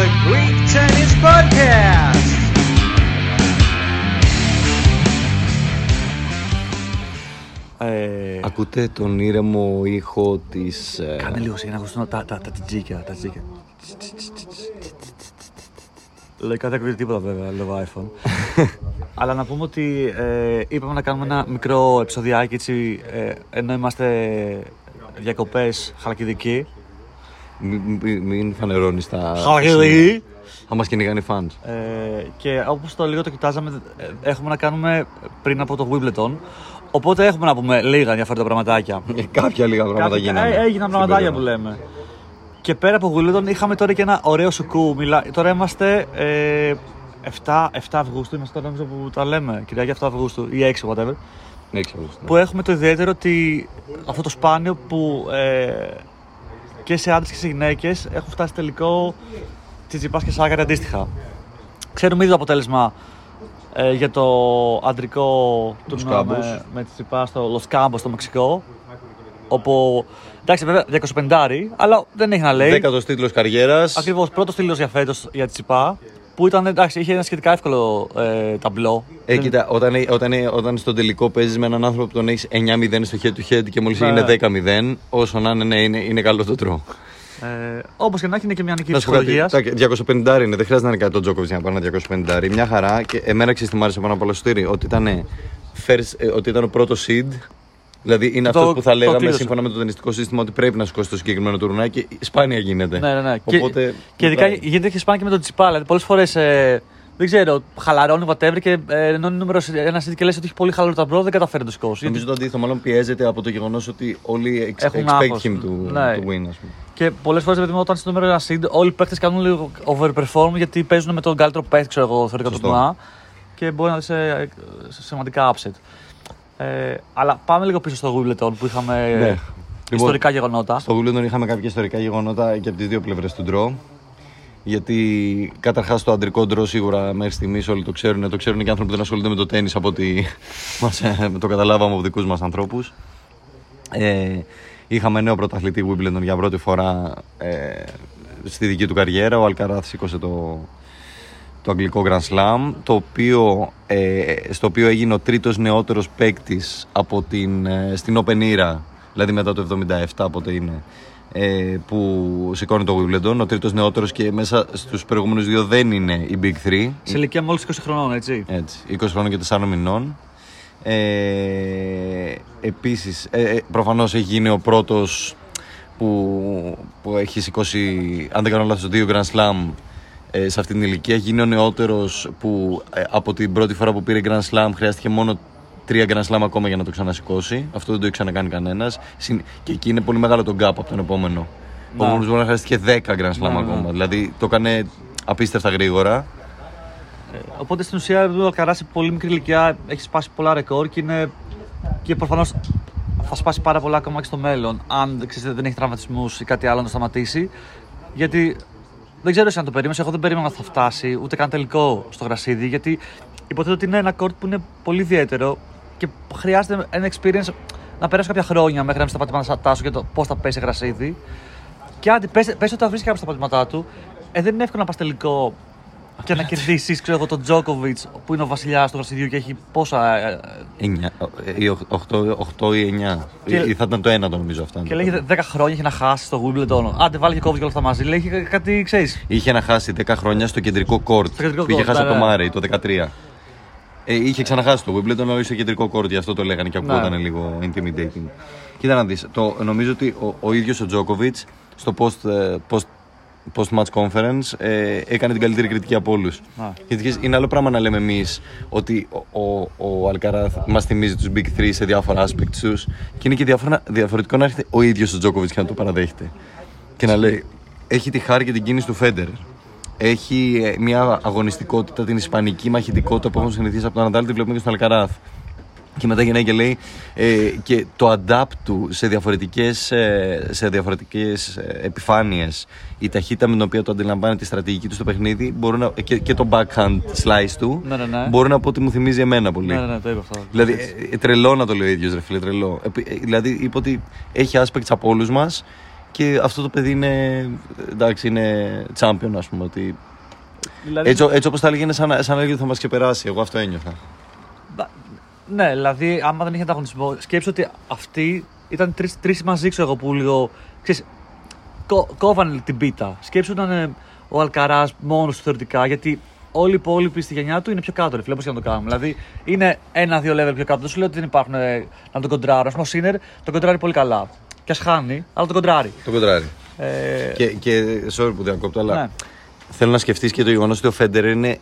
the Greek Tennis Podcast. Ε, Ακούτε τον ήρεμο ήχο της... ε, Κάνε λίγο για να ακούσουν τα, τα, τα τζιτζίκια, τα τζιτζίκια. Λογικά δεν ακούγεται τίποτα βέβαια λόγω iPhone. Αλλά να πούμε ότι ε, είπαμε να κάνουμε ένα μικρό επεισοδιάκι έτσι, ε, ενώ είμαστε διακοπές χαλκιδικοί. Μη- μη- Μην φανερώνεις τα... Χαλκιδικοί! Θα μας κυνηγάνε οι fans. Ε, και όπως το λίγο το κοιτάζαμε, ε, έχουμε να κάνουμε πριν από το Wimbledon. Οπότε έχουμε να πούμε λίγα ενδιαφέροντα πραγματάκια. Ε, Κάποια λίγα πράγματα Κάποια- γίνανε. ε, Έγιναν στην πραγματάκια που περίοδο. λέμε. Και πέρα από Wimbledon είχαμε τώρα και ένα ωραίο σουκού. Μιλά... Τώρα είμαστε ε, 7, 7 Αυγούστου, είμαστε τώρα νομίζω που τα λέμε. Κυριακή 7 Αυγούστου ή 6 whatever. Ναι, ξέρω. ναι. Που έχουμε το ιδιαίτερο ότι αυτό το σπάνιο που ε, και σε άντρες και σε γυναίκες έχουν φτάσει τελικό τσιτσιπά και σάκαρη αντίστοιχα. Ξέρουμε ήδη το αποτέλεσμα ε, για το αντρικό τουρνουά Cabos. με, με τσιτσιπά στο Los Cabos στο Μεξικό. Όπου εντάξει, βέβαια 250, αλλά δεν έχει να λέει. Δέκατος τίτλος καριέρας. Ακριβώς πρώτος τίτλος για φέτος για τσιπά. Που ήταν, εντάξει, είχε ένα σχετικά εύκολο ε, ταμπλό. Ε, κοίτα, όταν, όταν, όταν στον τελικό παίζεις με έναν άνθρωπο που τον έχεις 9-0 στο head to head και μόλις Ναι. έγινε 10-0, όσο να είναι, ναι, είναι, είναι καλός το τρώω. Ε, Όπως και να έχει, είναι και μια νική Να σου πω κάτι, ψυχολογίας. τα 250 είναι, δεν χρειάζεται να είναι κάτι το Τζόκοβιτς για να πάρει ένα 250. Μια χαρά και εμένα ξέρεις τι μου άρεσε πάνω από όλα στο στήρι, ότι ήταν, first, ε, ότι ήταν ο πρώτος seed. Δηλαδή είναι Το- αυτός που θα το λέγαμε κλείδωσε. σύμφωνα με το ταινιστικό σύστημα ότι πρέπει να σηκώσει το συγκεκριμένο τουρνά και σπάνια γίνεται. Ναι, ναι, ναι. Οπότε, και, και ειδικά μετράει. γίνεται και σπάνια και με τον Τσιπά. Δηλαδή, πολλές φορές ε, δεν ξέρω, χαλαρώνει whatever και ε, ενώ είναι νούμερος ένας seed και λες ότι έχει πολύ χαλαρό ταμπλό, δεν καταφέρει να το σηκώσει. Νομίζω το αντίθετο, μάλλον πιέζεται από το γεγονός ότι όλοι ex- Έχουν expect άγχος. him to, Ναι. to win, ας πούμε. Και πολλές φορές, επειδή όταν είσαι νούμερο ένα seed, όλοι οι παίχτε κάνουν λίγο overperform γιατί παίζουν με τον καλύτερο παίχτη, ξέρω εγώ, θεωρητικά του Σωστό. τουρνουά και μπορεί να δεις σε, σε σημαντικά upset. Ε, αλλά πάμε λίγο πίσω στο Wimbledon που είχαμε Ναι. ιστορικά γεγονότα. Στο Wimbledon είχαμε κάποια ιστορικά γεγονότα και από τις δύο πλευρές του ντρό. Γιατί καταρχάς το αντρικό ντρό σίγουρα μέχρι στιγμής όλοι το ξέρουν. Το ξέρουν και άνθρωποι που δεν ασχολούνται με το τέννη από ότι μας, ε, το καταλάβαμε από δικούς μας ανθρώπους. Ε, είχαμε νέο πρωταθλητή Wimbledon για πρώτη φορά ε, στη δική του καριέρα. Ο Αλκαράθ σήκωσε το, το αγγλικό Grand Slam, το οποίο, ε, στο οποίο έγινε ο τρίτος νεότερος παίκτης από την, ε, στην Open Era, δηλαδή μετά το 77 πότε είναι, ε, που σηκώνει το Wimbledon. Ο τρίτος νεότερος και μέσα στους προηγούμενους δύο δεν είναι η Big Three. Σε ηλικία μόλις 20 χρονών, έτσι. Έτσι, 20 χρόνων και 4 μηνών. Ε, επίσης, ε, ε, προφανώς έχει γίνει ο πρώτος που, που έχει σηκώσει, αν δεν κάνω λάθος, δύο Grand Slam ε, σε αυτήν την ηλικία. Έχει γίνει ο νεότερος που ε, από την πρώτη φορά που πήρε Grand Slam χρειάστηκε μόνο τρία Grand Slam ακόμα για να το ξανασηκώσει. Αυτό δεν το έχει ξανακάνει κανένας. Συν- Και εκεί είναι πολύ μεγάλο το gap από τον επόμενο. Ο Να. επόμενος μπορεί να χρειάστηκε 10 Grand Slam Ναι, ναι, ναι. ακόμα. Δηλαδή το έκανε απίστευτα γρήγορα. Ε, Οπότε στην ουσία ο Αλκαρά σε πολύ μικρή ηλικία έχει σπάσει πολλά ρεκόρ και, είναι... και προφανώς θα σπάσει πάρα πολλά ακόμα και στο μέλλον. Αν ξέρετε, δεν έχει τραυματισμούς ή κάτι άλλο να το σταματήσει. Γιατί δεν ξέρω εσύ αν το περίμενες. Εγώ δεν περίμενα να θα φτάσει ούτε καν τελικό στο γρασίδι. Γιατί υποθέτω ότι είναι ένα κόρτ που είναι πολύ ιδιαίτερο και χρειάζεται ένα experience να περάσουν κάποια χρόνια μέχρι να βρει τα πατήματά σου για το πώς θα πέσει γρασίδι. Και αν πες, πες ότι θα βρεις κάποια στα πατήματά του, ε, δεν είναι εύκολο να πας τελικό και να κερδίσεις, ξέρω εγώ, τον Τζόκοβιτ που είναι ο βασιλιάς του γρασιδιού και έχει πόσα. ε, ε, 9, ή 8, ή 9. Και- Ή θα ήταν το ένα το νομίζω αυτά. και λέγεται 10 χρόνια είχε να χάσει στο Wimbledon. Άντε, βάλει και κόβεις και όλα αυτά μαζί. Λέει είχε κάτι, ξέρεις. Είχε να χάσει 10 χρόνια στο κεντρικό κόρτ. Στο κεντρικό που είχε court, χάσει ναι, από το ναι. Μάρεϊ το 13. Ε, είχε ξαναχάσει το Wimbledon, αλλά στο κεντρικό κόρτ, γι' αυτό το λέγανε και Ναι. ακούγονταν λίγο intimidating. Κοίτα να δεις, το, νομίζω ότι ο, ο ίδιος ο Τζόκοβιτς στο post, ε, post, post-match conference ε, έκανε την καλύτερη κριτική από όλους. Α. Γιατί είναι άλλο πράγμα να λέμε εμείς ότι ο, ο, ο Αλκαράθ μας θυμίζει τους Big Three σε διάφορα aspects τους και είναι και διαφορά, διαφορετικό να έρχεται ο ίδιος ο Τζόκοβιτς και να το παραδέχεται. Και να λέει, έχει τη χάρη και την κίνηση του Φέντερ. Έχει ε, μια αγωνιστικότητα, την ισπανική μαχητικότητα που έχουμε συνηθίσει από τον Αντάλ, τη βλέπουμε και στον Αλκαράθ. Και μετά γεννάει και λέει ε, και το adapt του σε διαφορετικές, ε, σε διαφορετικές ε, επιφάνειες η ταχύτητα με την οποία το αντιλαμβάνει τη στρατηγική του στο παιχνίδι μπορώ να, και, και το backhand slice του Ναι, ναι, ναι. μπορώ να πω ότι μου θυμίζει εμένα πολύ. Ναι, ναι, ναι, το είπα αυτό. Δηλαδή, ε, ε, τρελό να το λέει ο ίδιος, ρε φίλε, τρελό. Ε, ε, δηλαδή, είπε ότι έχει aspects από όλους μας Και αυτό το παιδί είναι, εντάξει, είναι champion, ας πούμε. Ότι... Δηλαδή, Έτσι, έτσι όπως τα έλεγε, είναι σαν, να- σαν να έλεγε ότι θα μας ξεπεράσει. Εγώ αυτό ένιωθα. Μπα- Ναι, δηλαδή, άμα δεν είχε ανταγωνισμό, σκέψου ότι αυτοί ήταν τρεις τρεις μαζί, ξέρω εγώ, που λίγο. Ξέρεις, κο, κόβανε την πίτα. Σκέψου ήταν ε, ο Αλκαράς μόνος του θεωρητικά, γιατί όλοι οι υπόλοιποι στη γενιά του είναι πιο κάτω, ρε φίλε, όπως και να το κάνουμε. Δηλαδή, είναι ένα-δύο level πιο κάτω. Δεν σου λέω ότι δεν υπάρχουν ε, να τον κοντράρουν. Α πούμε, ο Σίνερ τον κοντράρει πολύ καλά. Και ας χάνει, αλλά τον κοντράρει. Το κοντράρι. Ε, Και, και sorry που διακόπτω, αλλά Ναι. θέλω να σκεφτείς και το γεγονός ότι ο Φέντερ είναι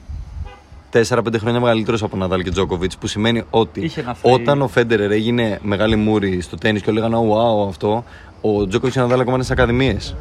4-5 χρόνια μεγαλύτερος από Ναδάλ και Τζόκοβιτς. Που σημαίνει ότι Είχε ένα free- όταν ο Φέντερ έγινε μεγάλη μούρη στο τέννη και λέγανε Wow, αυτό, ο Τζόκοβιτς και ο Ναδάλ ακόμα είναι στι ακαδημίες.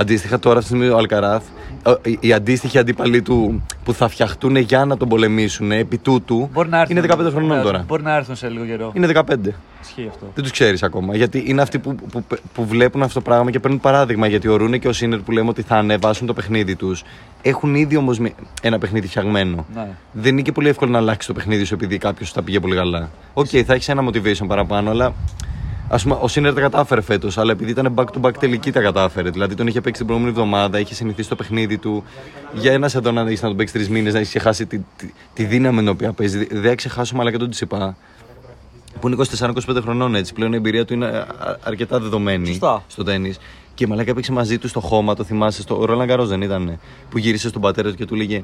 Αντίστοιχα, τώρα αυτή τη στιγμή ο Αλκαράθ, ε, οι- οι αντίστοιχοι αντίπαλοι του που θα φτιαχτούν για να τον πολεμήσουν επί τούτου μπορεί να έρθουν, είναι 15 χρονών ναι, τώρα. Μπορεί να έρθουν σε λίγο καιρό. Είναι 15. Ισχύει αυτό. Δεν τους ξέρεις ακόμα. Γιατί είναι αυτοί που, που, που βλέπουν αυτό το πράγμα και παίρνουν παράδειγμα. Γιατί ο Ρούνε και ο Σίνερ που λέμε ότι θα ανεβάσουν το παιχνίδι τους, έχουν ήδη όμως ένα παιχνίδι φτιαγμένο. Ναι. Δεν είναι και πολύ εύκολο να αλλάξει το παιχνίδι σου επειδή κάποιος τα πήγε πολύ καλά. Οκ, θα έχεις ένα motivation παραπάνω, αλλά ας πούμε ο Σίνερ τα κατάφερε φέτος. Αλλά επειδή ήταν back to back τελικοί τα κατάφερε. Δηλαδή τον είχε παίξει την προηγούμενη εβδομάδα, είχε συνηθίσει το παιχνίδι του. Για έναν εδώ να έχει να τον παίξεις τρεις μήνες, να έχεις ξεχάσει τη, τη, τη δύναμη με την οποία παίζει. Δεν θα ξεχάσουμε αλλά και τον Τσιπά που είναι 24-25 χρονών έτσι. Πλέον η εμπειρία του είναι α- αρκετά δεδομένη Σωστά. στο τένις. Και μαλάκα έπαιξε μαζί του στο χώμα, το θυμάσαι, στο Ρόλαν Καρό δεν ήταν. Που γύρισε στον πατέρα του και του λέγε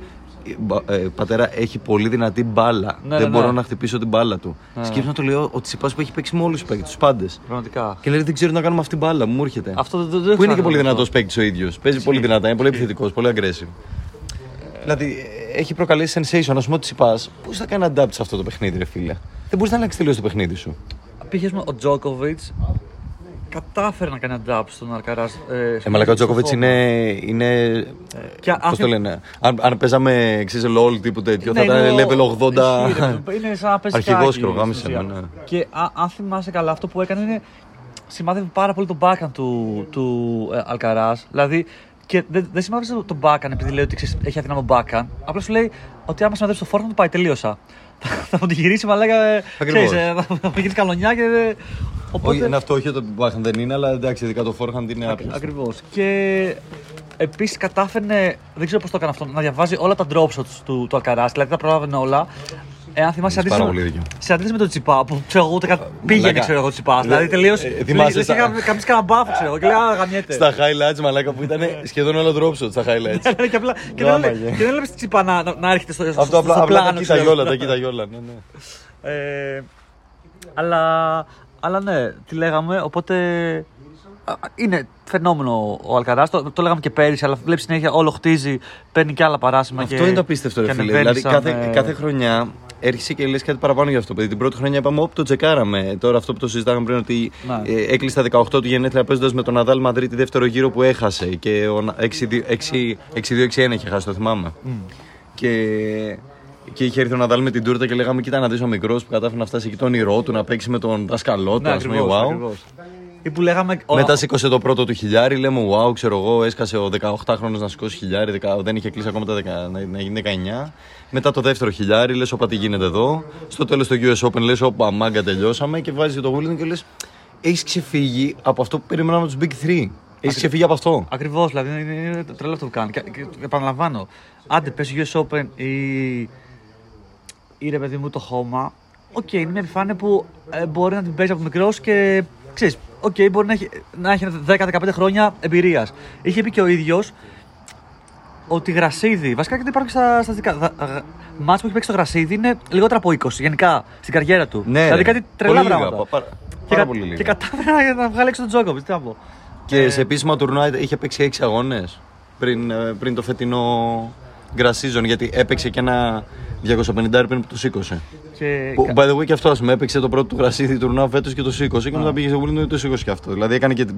«Ε, Πατέρα, έχει πολύ δυνατή μπάλα. Ναι, δεν ναι, μπορώ ναι. να χτυπήσω την μπάλα του. Ναι. Σκέψου να το λέω ο Τσιπά που έχει παίξει με όλους τους παίκτες, τους πάντες. Πραγματικά. Και λέει Δεν ξέρω τι να κάνουμε αυτή την μπάλα, μου έρχεται. Αυτό δεν- δεν- δεν που είναι και ξέρω πολύ αυτό. δυνατός παίκτης ο ίδιος. Παίζει πολύ δυνατά, είναι πολύ επιθετικός, πολύ aggressive. Δηλαδή ε, έχει προκαλέσει sensation. Α πούμε, ο Τσιπάς, πώς θα κάνει adapt σε αυτό το παιχνίδι, ρε φίλε; Δεν μπορείς να αλλάξει τελείως το παιχνίδι σου. Πήγες ο Τζόκοβιτ κατάφερε να κάνει adapt στον Αλκαράς. Ε, μαλακά ο Τζόκοβιτς είναι. είναι Και Πώς άφη- το λένε; Αν, αν παίζαμε ξέρεις, LOL τύπου τέτοιο, Ναι, θα είναι ο- ήταν level 80. Ισχύει, ρε, είναι σαν να παίζει Αρχηγός, κάκι, ξέρω, στην γάμισε ουσία. με, ναι. Και α- αν θυμάσαι καλά, αυτό που έκανε είναι. Σημάδευε πάρα πολύ τον backhand του, του ε, Αλκαράς. Δηλαδή, και δεν, δεν σημάδευε τον backhand επειδή λέει ότι ξέρεις, έχει αδύναμο backhand. Απλά σου λέει ότι άμα σημαδεύει το φόρμα του πάει, τελείωσα. Θα μου τη γυρίσει, μα λέγα. Ακριβώς. θα μου γυρίσει καλονιά και. ε, Οπότε, Όχι, είναι αυτό, όχι το backhand δεν είναι, αλλά εντάξει, ειδικά το forehand είναι άπειρος. Ακριβώς. Και επίσης κατάφερε, δεν ξέρω πώς το έκανε αυτό, να διαβάζει όλα τα drop shots του, του Αλκαρά. Δηλαδή τα πρόλαβε όλα. Εάν θυμάσαι, Έχεις σε πάρα αντίθεση, πολύ δίκιο. σε αντίθεση με τον Τσιπά, που ξέρω εγώ ούτε καν πήγαινε, Μαλάκα. ξέρω εγώ, Τσιπάς. Ε, Δηλαδή τελείω. ε, θυμάσαι Λες στα- είχα καμπεί κανένα μπάφο, ξέρω εγώ, και λέει Α, γαμιέται. Στα highlights, μαλάκα που ήταν σχεδόν όλα drop shots στα highlights. και απλά. Και Γάμα, δεν γε. και δεν έβλεπε Τσιπά να, να, να έρχεται στο, στο, Αυτό απλά, στο απλά τα πλάνο. κοίταγε ξέρω. όλα, τα κοίταγε όλα. Ναι, ναι. Ε, αλλά, αλλά ναι, τι λέγαμε, οπότε α, είναι φαινόμενο ο Αλκαράς, το, το λέγαμε και πέρυσι, αλλά βλέπεις συνέχεια όλο χτίζει, παίρνει και άλλα παράσημα Αυτό και, είναι το απίστευτο, ρε και φίλε. ανεβαίνει Δηλαδή, σαν, κάθε, ε, κάθε χρονιά έρχεσαι και λες κάτι παραπάνω για αυτό. Παιδί. Την πρώτη χρονιά είπαμε, Όπ, το τσεκάραμε. Τώρα αυτό που το συζητάγαμε πριν, ότι Ναι. ε, έκλεισε τα 18 του γενέθλια παίζοντας με τον Ναδάλ Μαδρίτη δεύτερο γύρο που έχασε. Και ο Να- 6-2-6-1 είχε χάσει, το θυμάμαι. Και, και είχε έρθει ο Ναδάλ με την τούρτα και λέγαμε: Κοίτα να δεις ο μικρός που κατάφερε να φτάσει εκεί τον όνειρό του, να παίξει με τον δασκαλό του. ναι, ας πούμε, ακριβώς, wow. Ακριβώς. Ή που λέγαμε. ο- Μετά σήκωσε το πρώτο του χιλιάρι, λέμε wow, ξέρω εγώ, έσκασε ο 18χρονο να σηκώσει χιλιάρι, δεκα- δεν είχε κλείσει ακόμα τα δεκα- να, να γίνει 19. Μετά το δεύτερο χιλιάρι, λες, όπα τι γίνεται εδώ. Στο τέλος του US Open, λες, όπα μάγκα τελειώσαμε και βάζει το Wimbledon και λες, έχεις ξεφύγει από αυτό που περιμέναμε τους Big 3. Έχεις ξεφύγει από αυτό. Ακριβώς, δηλαδή είναι, είναι τρελό αυτό που κάνει. Και, και, επαναλαμβάνω, άντε πες US Open ή, ή ρε παιδί μου το χώμα, οκ, είναι μια επιφάνεια που ε, μπορεί να την παίζει από μικρός και ξέρεις, οκ, μπορεί να έχει, να έχει 10-15 χρόνια εμπειρίας. Είχε πει και ο ίδιος ότι γρασίδι, βασικά και δεν υπάρχουν και στα στατιστικά. Ματς που έχει παίξει στο γρασίδι είναι λιγότερα από 20 γενικά στην καριέρα του. Ναι, δηλαδή ρε. κάτι τρελά Πολύ λίγα, πράγματα. πα- πάρα- και, πάρα κα- πολύ λίγα. και κατάφερε να, να βγάλει έξω τον Τζόκοβιτς. Τι να πω. Και σε επίσημα τουρνουά είχε παίξει 6 αγώνες πριν, ε, πριν το φετινό grass season, γιατί έπαιξε και ένα 250 πριν που τους σήκωσε. Και... Που, by the way και αυτός ας πούμε, έπαιξε το πρώτο του γρασίδι τουρνουά φέτος και το σήκωσε και μετά πήγε στο Wimbledon και το σήκωσε και αυτό. Δηλαδή έκανε και, την,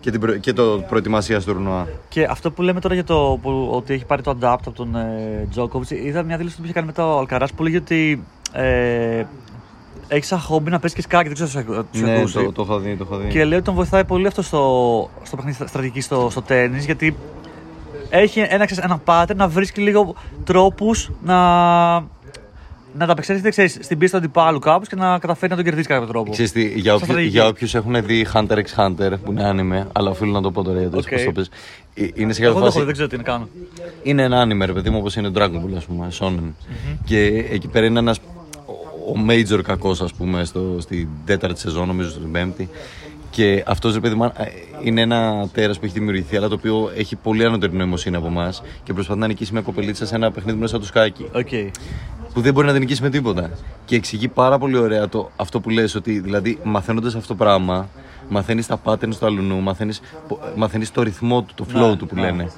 και, την, προ- και το προετοιμασία στο τουρνουά. Και αυτό που λέμε τώρα για το που, ότι έχει πάρει το adapt από τον ε, Τζόκοβιτ, είδα μια δήλωση που είχε κάνει μετά ο Αλκαρά που λέγει ότι ε, έχεις σαν χόμπι να παίζεις και σκάκι. Δεν ξέρω αν το έχεις Ναι, ακούσει. το, το έχω δει, το έχω δει. Και λέει ότι τον βοηθάει πολύ αυτό στο, στο παιχνίδι στα- στρατηγική στο, στο τένις, γιατί έχει ένα, ξέρεις, ένα pattern να βρίσκει λίγο τρόπους να, να ανταπεξέλθεται ξέρεις, στην πίστα του αντιπάλου κάπως και να καταφέρει να τον κερδίσει κατά κάποιο τρόπο. Ξέρεις τι, για, Σαν όποιου, στρατηγική. για όποιους έχουν δει Hunter x Hunter που είναι anime, αλλά οφείλω να το πω τώρα γιατί Οκ. okay. το πες. Ε, Είναι σε Εγώ κάποια δεν, έχω, φάση, δει, δεν ξέρω τι είναι κάνω. είναι ένα anime ρε παιδί μου όπως είναι Dragon Ball ας πούμε, Shonen. Και εκεί πέρα είναι ένας, ο- ο major κακός ας πούμε στο, στην τέταρτη σεζόν νομίζω στην πέμπτη. Και αυτό ρε παιδί μου ε, είναι ένα τέρας που έχει δημιουργηθεί, αλλά το οποίο έχει πολύ ανώτερη νοημοσύνη από εμάς και προσπαθεί να νικήσει μια κοπελίτσα σε ένα παιχνίδι μέσα του σκάκι Οκ. που δεν μπορεί να την νικήσει με τίποτα. Και εξηγεί πάρα πολύ ωραία το, αυτό που λες, ότι δηλαδή μαθαίνοντας αυτό το πράγμα, μαθαίνεις τα patterns του αλλουνού, μαθαίνεις μαθαίνεις το ρυθμό του, το flow Ναι, του που ναι. λένε.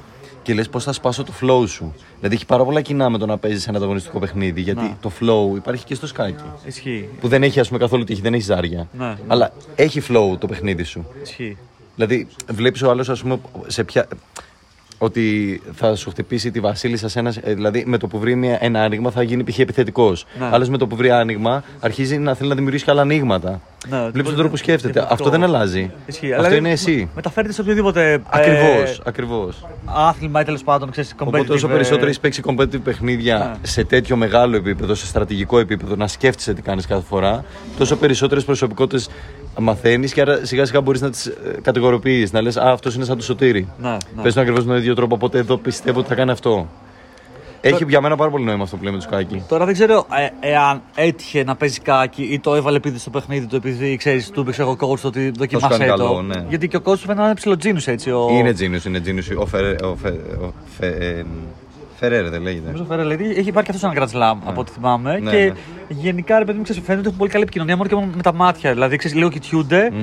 Και λες πώς θα σπάσω το flow σου. Δηλαδή έχει πάρα πολλά κοινά με το να παίζεις ένα ανταγωνιστικό παιχνίδι, γιατί Ναι. το flow υπάρχει και στο σκάκι. Ισχύει. Που δεν έχει ας πούμε καθόλου τύχη, δεν έχει ζάρια. Ναι, ναι. Αλλά έχει flow το παιχνίδι σου. Ισχύει. Δηλαδή, βλέπεις ο άλλος, ας πούμε, σε ποια. Ότι θα σου χτυπήσει τη βασίλισσα σε ένα. ε, Δηλαδή, με το που βρει μια, ένα άνοιγμα θα γίνει π.χ. επιθετικός. Ναι. Άλλο με το που βρει άνοιγμα αρχίζει να θέλει να δημιουργήσει και άλλα ανοίγματα. Ναι, Βλέπεις τον μπορεί- τρόπο που σκέφτεται. διαφορετικό. Αυτό δεν αλλάζει. Ισχύει. Αυτό Αλλά είναι εσύ. Μεταφέρεται σε οποιοδήποτε. Ακριβώ. ε, Ακριβώς. άθλημα ή τέλος πάντων, ξέρεις, Οπότε όσο περισσότερο έχει παίξει competitive παιχνίδια Ναι. σε τέτοιο μεγάλο επίπεδο, σε στρατηγικό επίπεδο, να σκέφτεσαι τι κάνεις κάθε φορά, τόσο περισσότερες προσωπικότητες μαθαίνεις και άρα σιγά σιγά μπορείς να τις κατηγοροποιεί. Να λες, Α, αυτός είναι σαν το σωτήρι. Ναι, ναι. Πες το ακριβώς με τον ίδιο τρόπο, οπότε εδώ πιστεύω ότι θα κάνει αυτό. Έχει για μένα πάρα πολύ νόημα αυτό που λέμε τους Σκάκι. Τώρα δεν ξέρω ε, εάν έτυχε να παίζει κάκι ή το έβαλε επειδή στο παιχνίδι του, επειδή ξέρεις, του είπε εγώ coach το ότι δοκιμάσαι κάνει το. καλό, ναι. Γιατί και ο coach φαίνεται να είναι ψιλοτζίνους έτσι. Ο... Είναι genius, είναι genius. Ο, Φερέ, ο, Φε, ο Φε, ε, Φεραίρε δεν λέγεται. Νομίζω φέρε, λέει, έχει υπάρχει αυτός ένα Grand Slam από ό,τι θυμάμαι. Ναι, και ναι. γενικά ρε παιδί μου ξέρεις, φαίνεται ότι έχουν πολύ καλή επικοινωνία μόνο και μόνο με τα μάτια. Δηλαδή ξέρεις, λίγο κοιτιούνται Μμ.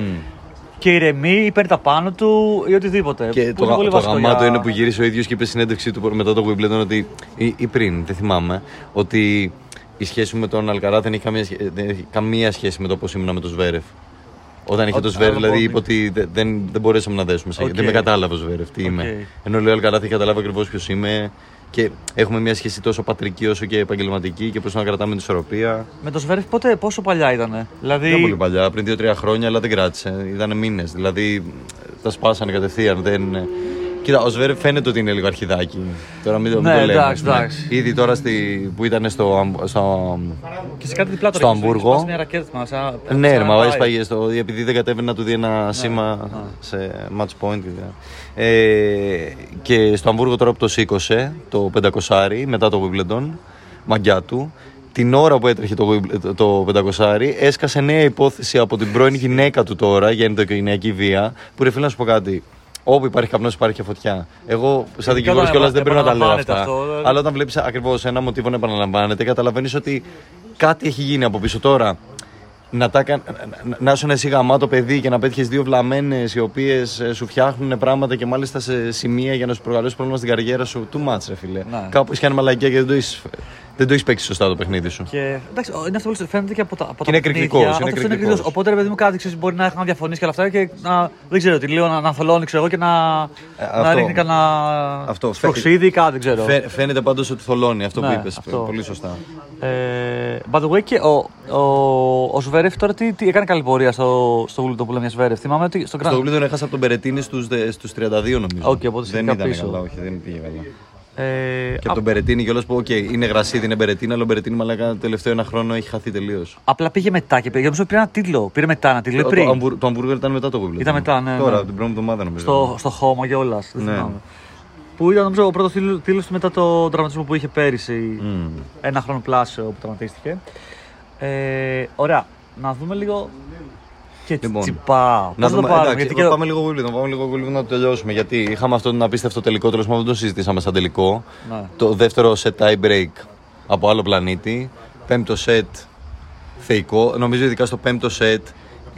και ηρεμεί ή παίρνει τα πάνω του ή οτιδήποτε. Και Που το, είναι γα- πολύ το βασικό γαμάτο για- είναι που γύρισε ο ίδιος και είπε στη συνέντευξή του μετά το Wimbledon ότι. ή, ή πριν, δεν θυμάμαι. Ότι η σχέση μου με τον Αλκαράθ δεν έχει καμία, σχέ- δεν έχει καμία σχέση με το πώς ήμουν με τον Σβέρεφ. Όταν είχε Ότι- το Σβέρεφ, άλλο δηλαδή bonding. είπε ότι δεν, δεν, δεν μπορέσαμε να δέσουμε. σε- Οκ. Δεν με κατάλαβε ο Σβέρεφ τι Οκ. είμαι. Ενώ λέει ο Αλκαράθ έχει καταλάβει ακριβώς ποιος είμαι. Και έχουμε μια σχέση τόσο πατρική όσο και επαγγελματική και πώς να κρατάμε την ισορροπία. Με το Σβέρεφ πότε, πόσο παλιά ήταν. Δηλαδή. Δεν πολύ παλιά, πριν 2-3 χρόνια, αλλά δεν κράτησε. Ήταν μήνες. Δηλαδή τα σπάσανε κατευθείαν. Δεν... Κοίτα, ο Σβέρεφ φαίνεται ότι είναι λίγο αρχιδάκι. Τώρα μην, το- μην Ναι, το λέμε. εντάξει, ας πούμε. εντάξει. Ήδη τώρα στη, που ήταν στο, Αμ- στο, Και σε κάτι διπλά τώρα. Στο έχεις- έχεις Αμβούργο. σπάσει Μια ρακέτα μας, σαν- Ναι, ρε, σαν μα πάει. έσπαγε στο. επειδή δεν κατέβαινε να του δει ένα σήμα σε match point. και τέτοια. Ε, και στο Αμβούργο τώρα που το σήκωσε, το 500 μετά το Wimbledon, μαγκιά του, την ώρα που έτρεχε το, Wimbledon- το 500 έσκασε νέα υπόθεση από την πρώην γυναίκα του τώρα για ενδοκινιακή βία. Που ρε φίλε να σου πω κάτι. Όπου υπάρχει καπνός, υπάρχει και φωτιά. Εγώ, σαν δικηγόρος όταν κιόλας, δεν πρέπει να τα λέω επαναλαμβάνεται αυτά. αυτό, δηλαδή. Αλλά όταν βλέπεις ακριβώς ένα μοτίβο να επαναλαμβάνεται, καταλαβαίνεις ότι κάτι έχει γίνει από πίσω τώρα. Να, τα, κα- να, να ήσουν εσύ γαμάτο παιδί και να πέτυχες δύο βλαμμένες οι οποίες σου φτιάχνουν πράγματα και μάλιστα σε σημεία για να σου προκαλέσει πρόβλημα στην καριέρα σου. Too much, ρε φίλε. Ναι. Κάπου έχει κάνει μαλακία και δεν το έχει δεν το έχεις παίξει σωστά το παιχνίδι σου. Και, εντάξει, ο- είναι αυτό που φαίνεται και από τα, από Και τα είναι παιχνίδια. εκρηκτικός, Ότι είναι αυτό είναι εκρηκτικός. εκρηκτικός. Οπότε ρε παιδί μου κάτι ξέρεις, μπορεί να έχουν διαφωνήσει και όλα αυτά και να, δεν ξέρω, τι λίγο να, να θολώνει ξέρω εγώ και να, Ε, να αυτό. ρίχνει κανένα Αυτό. σπροξίδι ή κάτι, δεν ξέρω. Φαι- φαίνεται πάντως ότι θολώνει αυτό Ναι, που είπες. αυτό. Πολύ σωστά. Ε, by the way, και ο, ο, ο Σβέρεφ τώρα τι, τι έκανε καλή πορεία στο, στο Wimbledon που λέμε για Σβέρεφ. Θυμάμαι ότι στο Grand Στο Wimbledon έχασα από τον Περετίνη στους, δε- στους 32 νομίζω. Οκ, οπότε δεν σχετικά ήταν πίσω. καλά, όχι, δεν πήγε καλά. Ε, Και α- από τον Περετίνη κιόλας που, οκ, είναι γρασίδι, είναι Περετίνη, αλλά ο Περετίνη μαλάκα το τελευταίο ένα χρόνο έχει χαθεί τελείως. Απλά πήγε μετά και πήγε. Νομίζω πήρε ένα τίτλο. Πήρε μετά ένα τίτλο ή Το, πριν; το, Αμβουρ- το Hamburger ήταν μετά το Wimbledon. Ήταν μετά, ναι, Τώρα, ναι. την πρώτη εβδομάδα νομίζω. στο, στο χώμα και όλα. Δεν Ναι. θυμάμαι. Που ήταν νομίζω ο πρώτος τίτλο του μετά το τραυματισμό που είχε πέρυσι. Μμμ. Ένα χρόνο πλάσιο που τραυματίστηκε. Ε, ωραία. Να δούμε λίγο. Και Λοιπόν, τσιπά. Να Πώς θα δούμε, το πάρουμε, εντάξει, γιατί και- πάμε λίγο Wimbledon, πάμε λίγο Wimbledon να το τελειώσουμε. Γιατί είχαμε αυτό τον απίστευτο τελικό, τέλος πάντων δεν το συζητήσαμε σαν τελικό. Ναι. Το δεύτερο set tie break από άλλο πλανήτη. Πέμπτο set θεϊκό. Νομίζω ειδικά στο πέμπτο set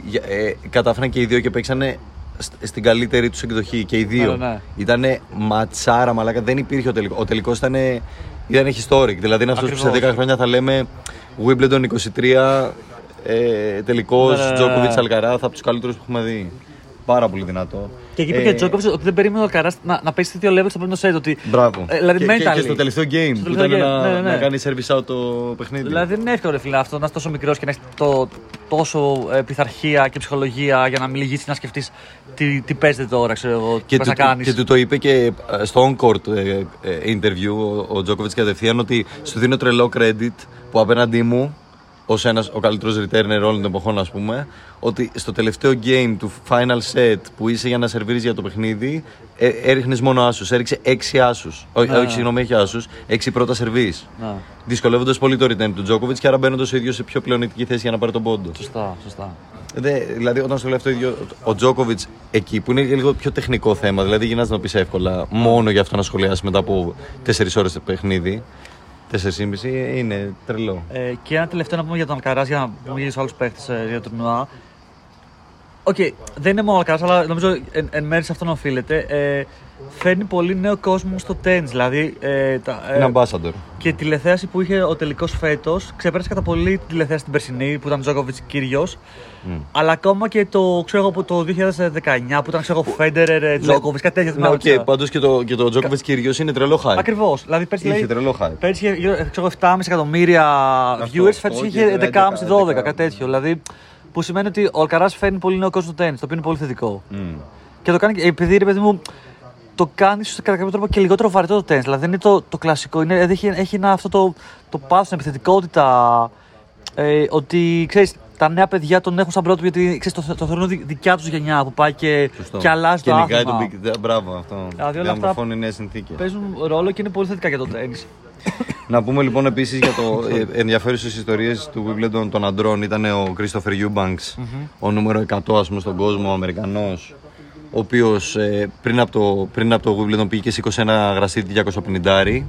για- ε, κατάφεραν και οι δύο και παίξανε σ- στην καλύτερη τους εκδοχή και οι δύο. Ναι, ναι. Ήτανε ματσάρα, μαλάκα. Δεν υπήρχε ο τελικό. Ο τελικός ήταν, ήταν historic. Δηλαδή είναι αυτός που σε Ακριβώς. 10 χρόνια θα λέμε Wimbledon 23. Ε, τελικός Ναι, ναι, ναι. Τζόκοβιτ Αλκαράθ από τους καλύτερους που έχουμε δει. Πάρα πολύ δυνατό. Και εκεί είπε Ε, και ο Τζόκοβιτ ότι δεν περίμενε ο Καρά να, να πέσει τέτοιο level στο πρώτο set. Ότι, Μπράβο. Ε, δηλαδή και, και, και mentally. στο τελευταίο game Στο που τελευταίο ήταν game, να, ναι, ναι, να ναι. κάνει service out το παιχνίδι. Δηλαδή δεν είναι εύκολο ρε φίλε αυτό να είσαι τόσο μικρός και να έχεις το, τόσο ε, πειθαρχία και ψυχολογία για να μην λυγίσει να σκεφτείς τι, τι παίζεται τώρα, ξέρω εγώ, τι και, πες του, να κάνεις. και του το είπε και ε, στο on-court ε, ε, interview ο, ο Τζόκοβιτ κατευθείαν ότι σου δίνω τρελό credit που απέναντί μου, ως ένας ο καλύτερος returner όλων των εποχών, ας πούμε, ότι στο τελευταίο game του final set που είσαι για να σερβίρεις για το παιχνίδι, ε, έριχνες μόνο άσους. Έριξε 6 άσους. Όχι, Ναι. όχι, συγγνώμη, όχι άσους. 6 πρώτα σερβίς. Ναι. Δυσκολεύοντας πολύ το return του Τζόκοβιτ και άρα μπαίνοντας ο ίδιος σε πιο πλεονεκτική θέση για να πάρει τον πόντο. Σωστά, σωστά. Δε, δηλαδή, όταν στο λέω αυτό ίδιο, ο Τζόκοβιτς εκεί που είναι λίγο πιο τεχνικό θέμα, δηλαδή γυρνάς να πεις εύκολα μόνο για αυτό να σχολιάσεις μετά από 4 ώρες το παιχνίδι. 4,5 είναι τρελό. Ε, και ένα τελευταίο να πούμε για τον Αλκαράς για να πούμε για τους άλλους παίχτες για το τουρνουά. Οκ, δεν είναι μόνο ο Αλκαράς, αλλά νομίζω εν, εν μέρει σε αυτόν οφείλεται. Ε, φέρνει πολύ νέο κόσμο στο τένις. Δηλαδή, ε, τα, ε, Είναι ambassador. και η τηλεθέαση που είχε ο τελικός φέτος ξεπέρασε κατά πολύ τη τηλεθέαση την περσινή που ήταν Τζόκοβιτς Κύργιος. Αλλά ακόμα και το, ξέρω, εγώ, από το 2019 που ήταν ξέρω, Φέντερερ, Τζόκοβιτς, κάτι τέτοιο. Ναι, οκ, πάντως και το, και το Τζόκοβιτς Κύργιος είναι τρελό hype. Ακριβώς. Δηλαδή, πέρσι Είχε λέει, τρελό hype. Πέρσι είχε γύρω, ξέρω, 7,5 εκατομμύρια viewers, φέτος όχι, είχε 11,5-12, 11, κάτι τέτοιο. Δηλαδή, που σημαίνει ότι ο Αλκαράθ φέρνει πολύ νέο κόσμο στο τένις, το οποίο είναι πολύ θετικό. Μμ. Και το κάνει, επειδή ρε παιδί μου, το κάνει ίσως κατά κάποιο τρόπο και λιγότερο βαρετό το τέννη. Δηλαδή, δεν είναι το, το κλασικό, είναι, έχει, έχει ένα, αυτό το, το πάθος, την επιθετικότητα. Ε, ότι ξέρεις, τα νέα παιδιά τον έχουν σαν πρώτο γιατί ξέρεις, το, το θεωρούν δι- δικιά τους γενιά που πάει και, Σωστό. και αλλάζει και το νικάει άθλημα. τον Big Μπράβο αυτό. Δηλαδή, όλα αυτά Διαμορφώνει νέες συνθήκες. Παίζουν ρόλο και είναι πολύ θετικά για το τέννη. Να πούμε λοιπόν επίσης για το ε, ενδιαφέρουσες ιστορίες του Wimbledon των αντρών ήταν ο Christopher Eubanks, ο νούμερο 100 ας πούμε, στον κόσμο, ο Αμερικανός, ο οποίος πριν, από το, πριν από το Wimbledon πήγε και σήκωσε ένα γρασίδι 250.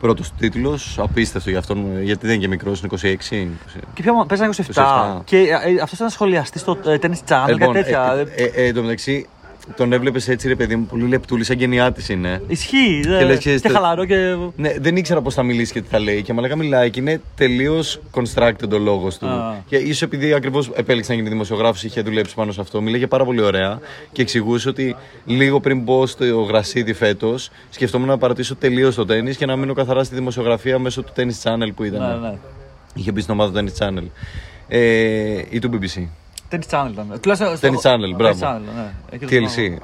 Πρώτος τίτλος, απίστευτο για αυτόν, γιατί δεν είναι και μικρός, είναι 26. 20. Και ποιο παίζανε 27. 27. Και ε, αυτός ήταν σχολιαστής στο ε, Tennis Channel, Λοιπόν, κάτι τέτοια. ε, ε, ε, εν τω μεταξύ, τον έβλεπες έτσι ρε παιδί μου, πολύ λεπτούλη, σαν γενιάτη είναι. Ισχύει. Και δε- λες, Και, ξέρεις, τε- χαλαρό και. Ναι, δεν ήξερα πώς θα μιλήσει και τι θα λέει. Και μαλάκα μιλάει και είναι τελείως constructed ο λόγος του. Α. Και ίσως επειδή ακριβώς επέλεξε να γίνει δημοσιογράφος, είχε δουλέψει πάνω σε αυτό. Μίλαγε πάρα πολύ ωραία και εξηγούσε ότι λίγο πριν μπω στο γρασίδι φέτος, σκεφτόμουν να παρατήσω τελείως το τέννη και να μείνω καθαρά στη δημοσιογραφία μέσω του tennis channel που ήταν. Ναι, ναι. Είχε μπει στην ομάδα του tennis channel. Ε, ή του BBC. Tennis Channel ήταν. Τουλάχιστον στο- Tennis Channel, μπράβο. Tennis Channel, ναι. Εκεί το TLC. θυμάμαι.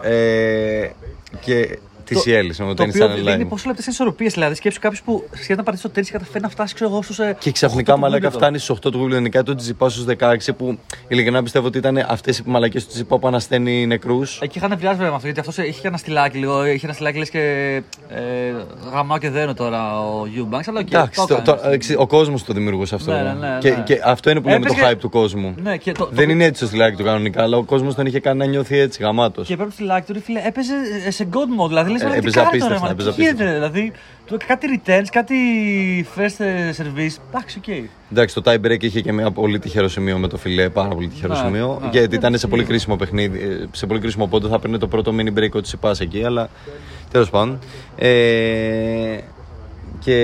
Ε, και TCL, συγγνώμη, Το Tennis οποίο Channel δίνει Live. πόσο λεπτές ισορροπίες. Δηλαδή, σκέψου κάποιος που σχεδόν να πατήσει στο τέννη και καταφέρει να φτάσει, ξέρω εγώ, στους. Και ξαφνικά μαλάκα φτάνει στους 8 του Wimbledon, κάτι το Τζιπά στους 16 που ειλικρινά πιστεύω ότι ήταν αυτές οι μαλακίες του Τσιτσιπά που ανασταίνει νεκρούς. Εκεί είχαν νευριάσει βέβαια με αυτό, γιατί αυτός είχε ένα στυλάκι λίγο. Είχε ένα στυλάκι λες και. Ε, γαμάω και δένω τώρα ο Eubanks, αλλά οκ. Εντάξει, το το- έκανε. το- εξ- ο κόσμος το δημιουργούσε αυτό. Ναι, ναι, ναι, και, ναι. και αυτό είναι που λέμε το Έπαιζε- hype του κόσμου. Ναι, και το, Δεν το, είναι έτσι το στυλάκι του κανονικά, αλλά ο κόσμος τον είχε κάνει να νιώθει έτσι, γαμάτος. Και πρέπει το στυλάκι του, ρε φίλε, έπαιζε σε god mode. Δηλαδή, λες, Ε, «Ρε, τι έπαιζε κάνει τώρα, απίστευτα, ρε, έπαιζε τι γίνεται, δηλαδή. του- Κάτι returns, κάτι first ε, service. Εντάξει, οκ. Εντάξει, το tie break είχε και ένα πολύ τυχερό σημείο με το φιλέ, πάρα πολύ τυχερό Ναι, σημείο. ναι. γιατί ήταν σε πολύ κρίσιμο παιχνίδι, ε, σε πολύ κρίσιμο πόντο. Θα παίρνει το πρώτο mini break ότι σε πας εκεί, αλλά τέλος πάντων. Ε, και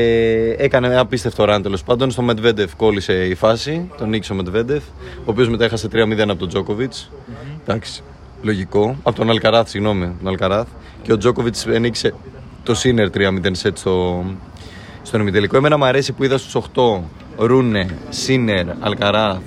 έκανε ένα απίστευτο run τέλος πάντων. Στο Medvedev κόλλησε η φάση, τον νίκησε ο Medvedev, ο οποίος μετά έχασε 3-0 από τον Τζόκοβιτς. Εντάξει, λογικό. Από τον Αλκαράθ, συγγνώμη, τον Αλκαράθ. Και ο Τζόκοβιτς νίκησε το Σίνερ 3-0 set στο, στον ημιτελικό. Εμένα μου αρέσει που είδα στους 8 Ρούνε, Σίνερ, Αλκαράθ.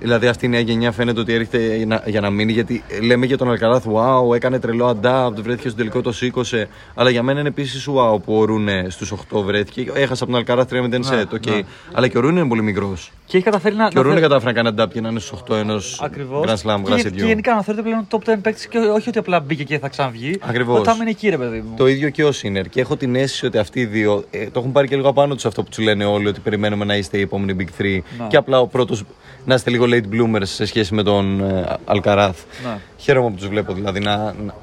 Δηλαδή αυτή η νέα γενιά φαίνεται ότι έρχεται για να, για να μείνει γιατί λέμε για τον Αλκαράθ wow, έκανε τρελό adapt, βρέθηκε στο τελικό, το σήκωσε. Αλλά για μένα είναι επίσης wow που ο Ρούνε στους 8 βρέθηκε. Έχασε από τον Αλκαράθ 3-0 set, OK. ναι. Αλλά και ο Ρούνε είναι πολύ μικρός. Και έχει καταφέρει να. Και ο να Ρούνε φέρει- κατάφερε να κάνει adapt και να είναι στους 8 ενός Ακριβώς. Grand Slam και, γρασιδιού. και γενικά να θεωρείται πλέον top 10 παίκτη και όχι ότι απλά μπήκε και θα ξαναβγεί. Ακριβώς. Όταν είναι εκεί, ρε παιδί μου. Το ίδιο και ο Σίνερ. Και έχω την αίσθηση ότι αυτοί οι δύο ε, το έχουν πάρει και λίγο απάνω τους αυτό που τους λένε όλοι, ότι περιμένουμε να είστε οι επόμενοι Big 3. Ναι. Και απλά ο πρώτος να είστε λίγο late bloomers σε σχέση με τον ε, Αλκαράθ. Ναι. Χαίρομαι που τους βλέπω δηλαδή να, να,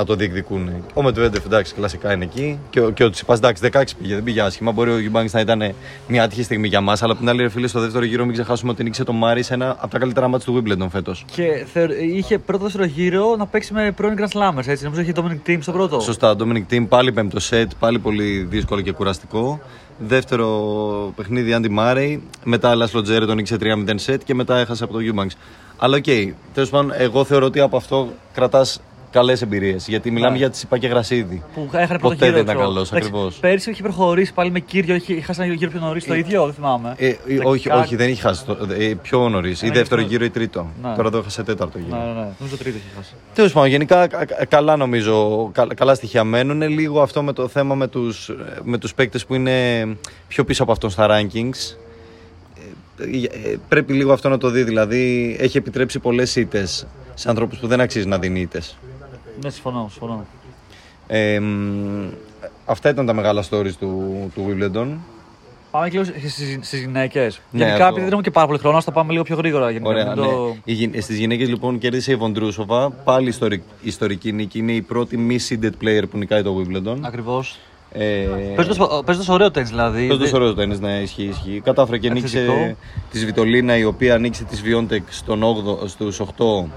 να το διεκδικούν. Ο Μετβέντεφ εντάξει, κλασικά είναι εκεί. Και ο, και ο Τσιτσιπάς εντάξει, 16 πήγε, δεν πήγε άσχημα. Μπορεί ο Eubanks να ήταν μια άτυχη στιγμή για μας. Αλλά από την άλλη, ρε φίλε, στο δεύτερο γύρο μην ξεχάσουμε ότι νίκησε τον Μάρεϊ σε ένα από τα καλύτερα ματς του Wimbledon φέτος. Και θεωρ- είχε πρώτο δεύτερο γύρο να παίξει με πρώην Grand Slammers, έτσι. Νομίζω είχε Dominic Thiem στο πρώτο. Σωστά, Dominic Thiem πάλι πέμπτο σετ, πάλι πολύ δύσκολο και κουραστικό. Δεύτερο παιχνίδι Andy Murray, μετά Laszlo Τζέρε τον νίκησε 3-0 σετ και μετά έχασε από το Eubanks. Αλλά οκ, τέλος πάντων, εγώ θεωρώ ότι από αυτό κρατάς καλές εμπειρίες. Γιατί μιλάμε Ναι. για τη και γρασίδι. Που έχανε πρώτο Ποτέ γύρο. δεν ήταν ξέρω. καλός, Εντάξει, ακριβώς. Πέρυσι είχε προχωρήσει πάλι με Κύργιο, είχε χάσει ένα γύρο πιο νωρίς το ίδιο, δεν θυμάμαι. Ε, ε, όχι, Δεκα- όχι, δεν έχει χάσει. Το, ε, πιο νωρίς. Ή Ένα δεύτερο γύρο. γύρο ή τρίτο. Ναι. Τώρα εδώ έχασε τέταρτο γύρο. Ναι, ναι, ναι. Νομίζω το τρίτο είχε χάσει. Τέλος πάντων, γενικά κα- κα- καλά νομίζω, κα- καλά στοιχεία μένουν. Λίγο αυτό με το θέμα με τους, με τους παίκτες που είναι πιο πίσω από αυτόν στα rankings. Ε, ε, πρέπει λίγο αυτό να το δει, δηλαδή έχει επιτρέψει πολλές ήττες σε ανθρώπους που δεν αξίζει να δίνει ήττες. Ναι, συμφωνώ, συμφωνώ. Ε, μ, αυτά ήταν τα μεγάλα stories του, του Wimbledon. Πάμε και λίγο στις γυναίκες. Ναι, Γενικά, αυτό. επειδή δεν έχουμε και πάρα πολύ χρόνο, θα πάμε λίγο πιο γρήγορα. Γενικά, Ωραία, μην ναι. το- Οι γυ- Στις γυναίκες λοιπόν κέρδισε η Βοντρούσοβα, πάλι ιστορική, ιστορική νίκη, είναι η πρώτη μη seeded player που νικάει το Wimbledon. Ακριβώς. Ε, Παίζοντα ωραίο τέννη δηλαδή. Τόσο Δεν- ωραίο τέννη, ναι, ισχύει, ισχύει. Κατάφερε και νίκησε Επιθετικό. τη Βιτολίνα, η οποία νίκησε τη Βιόντεκ στον 8,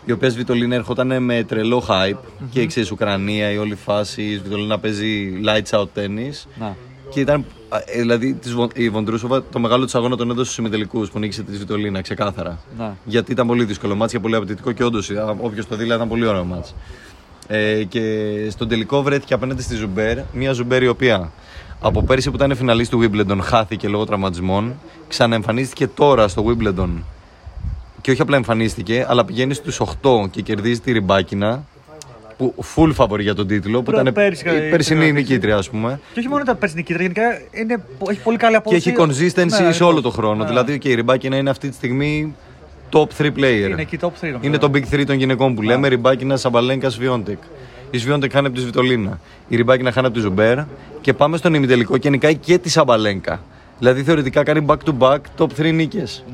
στους 8. Η οποία Σβιτολίνα ερχόταν με τρελό hype και ξέρει Ουκρανία, η όλη φάση. Η Σβιτολίνα παίζει lights out tennis. Ναι. Και ήταν, α, ε, δηλαδή, της Βον- η Βοντρούσοβα το μεγάλο της αγώνα τον έδωσε στους ημιτελικούς που νίκησε τη Σβιτολίνα, ξεκάθαρα. Ναι. Γιατί ήταν πολύ δύσκολο ματς και πολύ απαιτητικό και όντως, όποιος το δει, λέει, ήταν πολύ ωραίο ματς. Ε, και στον τελικό βρέθηκε απέναντι στη Ζουμπέρ, μια Ζουμπέρ η οποία από πέρσι που ήταν φιναλίστ του Wimbledon χάθηκε λόγω τραυματισμών, ξαναεμφανίστηκε τώρα στο Wimbledon και όχι απλά εμφανίστηκε, αλλά πηγαίνει στους 8 και κερδίζει τη Ριμπάκινα που full favorite για τον τίτλο, που Προ- ήταν πέρσι, η η περσινή τριώδη. νικήτρια ας πούμε. Και όχι μόνο τα παίζει νικήτρια, γενικά είναι, έχει πολύ καλή Και απόδοση. έχει consistency Ναι, σε όλο ακριβώς. το χρόνο. Ναι. Δηλαδή και η Ριμπάκινα είναι αυτή τη στιγμή top 3 player. Είναι εκεί top 3. νομίζω. Είναι το Big 3 των γυναικών που λέμε. Ριμπάκινα, Σαμπαλένκα, Σβιόντεκ. Η Σβιόντεκ χάνει από τη Σβιτολίνα. Η Ριμπάκινα χάνει από τη Ζουμπέρ. Και πάμε στον ημιτελικό και νικάει και τη Σαμπαλένκα. Δηλαδή θεωρητικά κάνει back to back top 3 νίκες.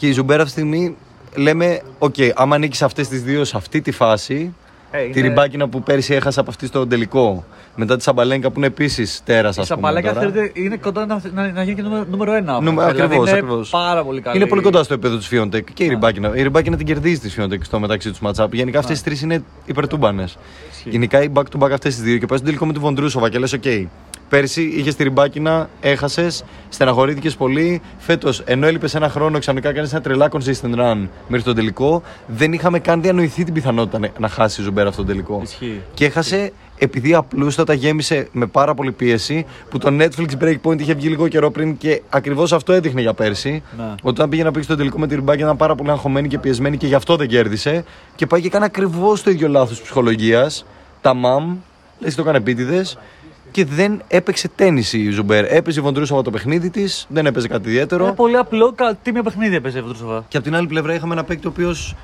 Ναι. Και η Ζουμπέρ αυτή τη στιγμή λέμε: Οκ, άμα νίκησες αυτές τις δύο σε αυτή τη φάση. Ε, Τη είναι- Ριμπάκινα που πέρυσι έχασε από αυτή στο τελικό. Μετά τη Σαμπαλένκα που είναι επίσης τέρας, ας Η πούμε. Σαμπαλένκα τώρα. θεωρείται είναι κοντά να, να, να γίνει και νούμερο, νούμερο ένα. Νούμε- δηλαδή ακριβώς, είναι ακριβώς. πάρα πολύ καλή. Είναι πολύ κοντά στο επίπεδο της Σβιόντεκ και η Ριμπάκινα. Η Ριμπάκινα την κερδίζει τη Σβιόντεκ στο μεταξύ τους matchup. Γενικά αυτές οι τρεις είναι υπερτούμπανες. Και νικάει back to back αυτές τις δύο και πάει στον τελικό με τη Βοντρούσοβα και λες: OK. Πέρσι είχε τη Ριμπάκινα, έχασες, στεναχωρήθηκες πολύ. Φέτος, ενώ έλειπες ένα χρόνο, ξαφνικά κάνεις ένα τρελά consistent run μέχρι τον τελικό. Δεν είχαμε καν διανοηθεί την πιθανότητα να- να χάσει η Ζουμπέρ αυτόν τον τελικό. Ισχύει. Και έχασε επειδή απλούστατα γέμισε με πάρα πολύ πίεση που το Netflix Break Point είχε βγει λίγο καιρό πριν και ακριβώς αυτό έδειχνε για πέρσι. Ναι. Ότι όταν πήγε να παίξει στο τελικό με τη Ριμπάκινα ήταν πάρα πολύ αγχωμένη και πιεσμένη και γι' αυτό δεν κέρδισε. Και πάει και έκανε ακριβώς το ίδιο λάθος ψυχολογίας. Τα μαμ, λες το έκανε επίτηδες. Και δεν έπαιξε τένις η Ζουμπέρ. Έπαιζε η Βοντρούσοβα το παιχνίδι της, δεν έπαιζε κάτι ιδιαίτερο. Είναι πολύ απλό, κα- τίμιο παιχνίδι έπαιζε η Βοντρούσοβα. Και από την άλλη πλευρά είχαμε ένα παίκτη ο οποίος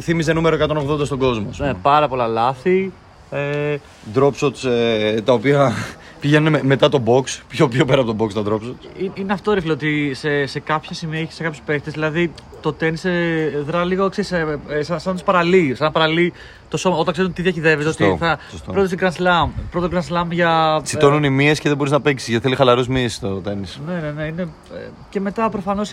θύμιζε νούμερο 180 στον κόσμο. ας Ναι, πούμε. πάρα πολλά λάθη. Ε, drop shots ε, τα οποία πηγαίνουν με- μετά το box, πιο, πιο πέρα από το box τα drop shots. Ε, είναι αυτό ρε φίλε, ότι σε, σε κάποια σημεία έχει σε κάποιους παίχτες, δηλαδή το τένις ε, δρα λίγο ξέρεις, ε, ε, σαν, σαν να τους παραλύει. Σαν να παραλύει το σώμα όταν ξέρουν τι διακυδεύει. Σωστό, Ότι θα σωστό. πρώτο στην Grand Slam. Πρώτο Grand Slam για. Τσιτώνουν οι μύες και δεν μπορείς να παίξεις γιατί θέλει χαλαρούς μύες στο τέννη. Ναι, ναι, ναι. Είναι, ε, και μετά προφανώς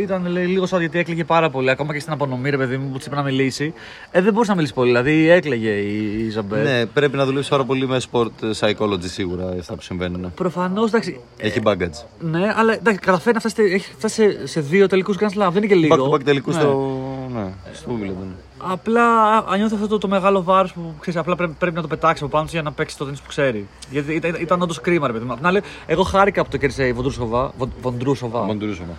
ήταν λέει, λίγο σαν γιατί έκλαιγε πάρα πολύ. Ακόμα και στην απονομή, ρε παιδί μου, που της είπε να μιλήσει. Ε, δεν μπορούσε να μιλήσει πολύ. Δηλαδή έκλαιγε η, η Ζαμπέρ. Ναι, πρέπει να δουλεύει πάρα πολύ με sport psychology σίγουρα αυτά που συμβαίνουν. Προφανώς εντάξει. Έχει baggage. Ναι, αλλά εντάξει, καταφέρει να φτάσει, έχει φτάσει σε, σε δύο τελικούς Grand Slam. Δεν είναι και Back λίγο. To back τελικού Ναι. στο. Ναι, στο Wimbledon. Απλά α, νιώθω αυτό το, το μεγάλο βάρος που ξέρεις, απλά πρέπει, πρέπει να το πετάξει από πάνω τους για να παίξει το τέννη που ξέρει. Γιατί ήταν, ήταν όντως κρίμα, ρε παιδί μου. Απ' την άλλη, εγώ χάρηκα που το κέρδισε η Βοντρούσοβα. Βον- Βοντρούσοβα. Μοντρούσοβα.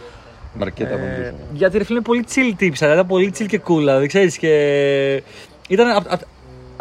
Μαρκέτα Ε, Μοντρούσοβα. γιατί ρε φίλε είναι πολύ chill τύψα, ήταν πολύ chill και cool, δηλαδή ξέρεις. Και ήταν.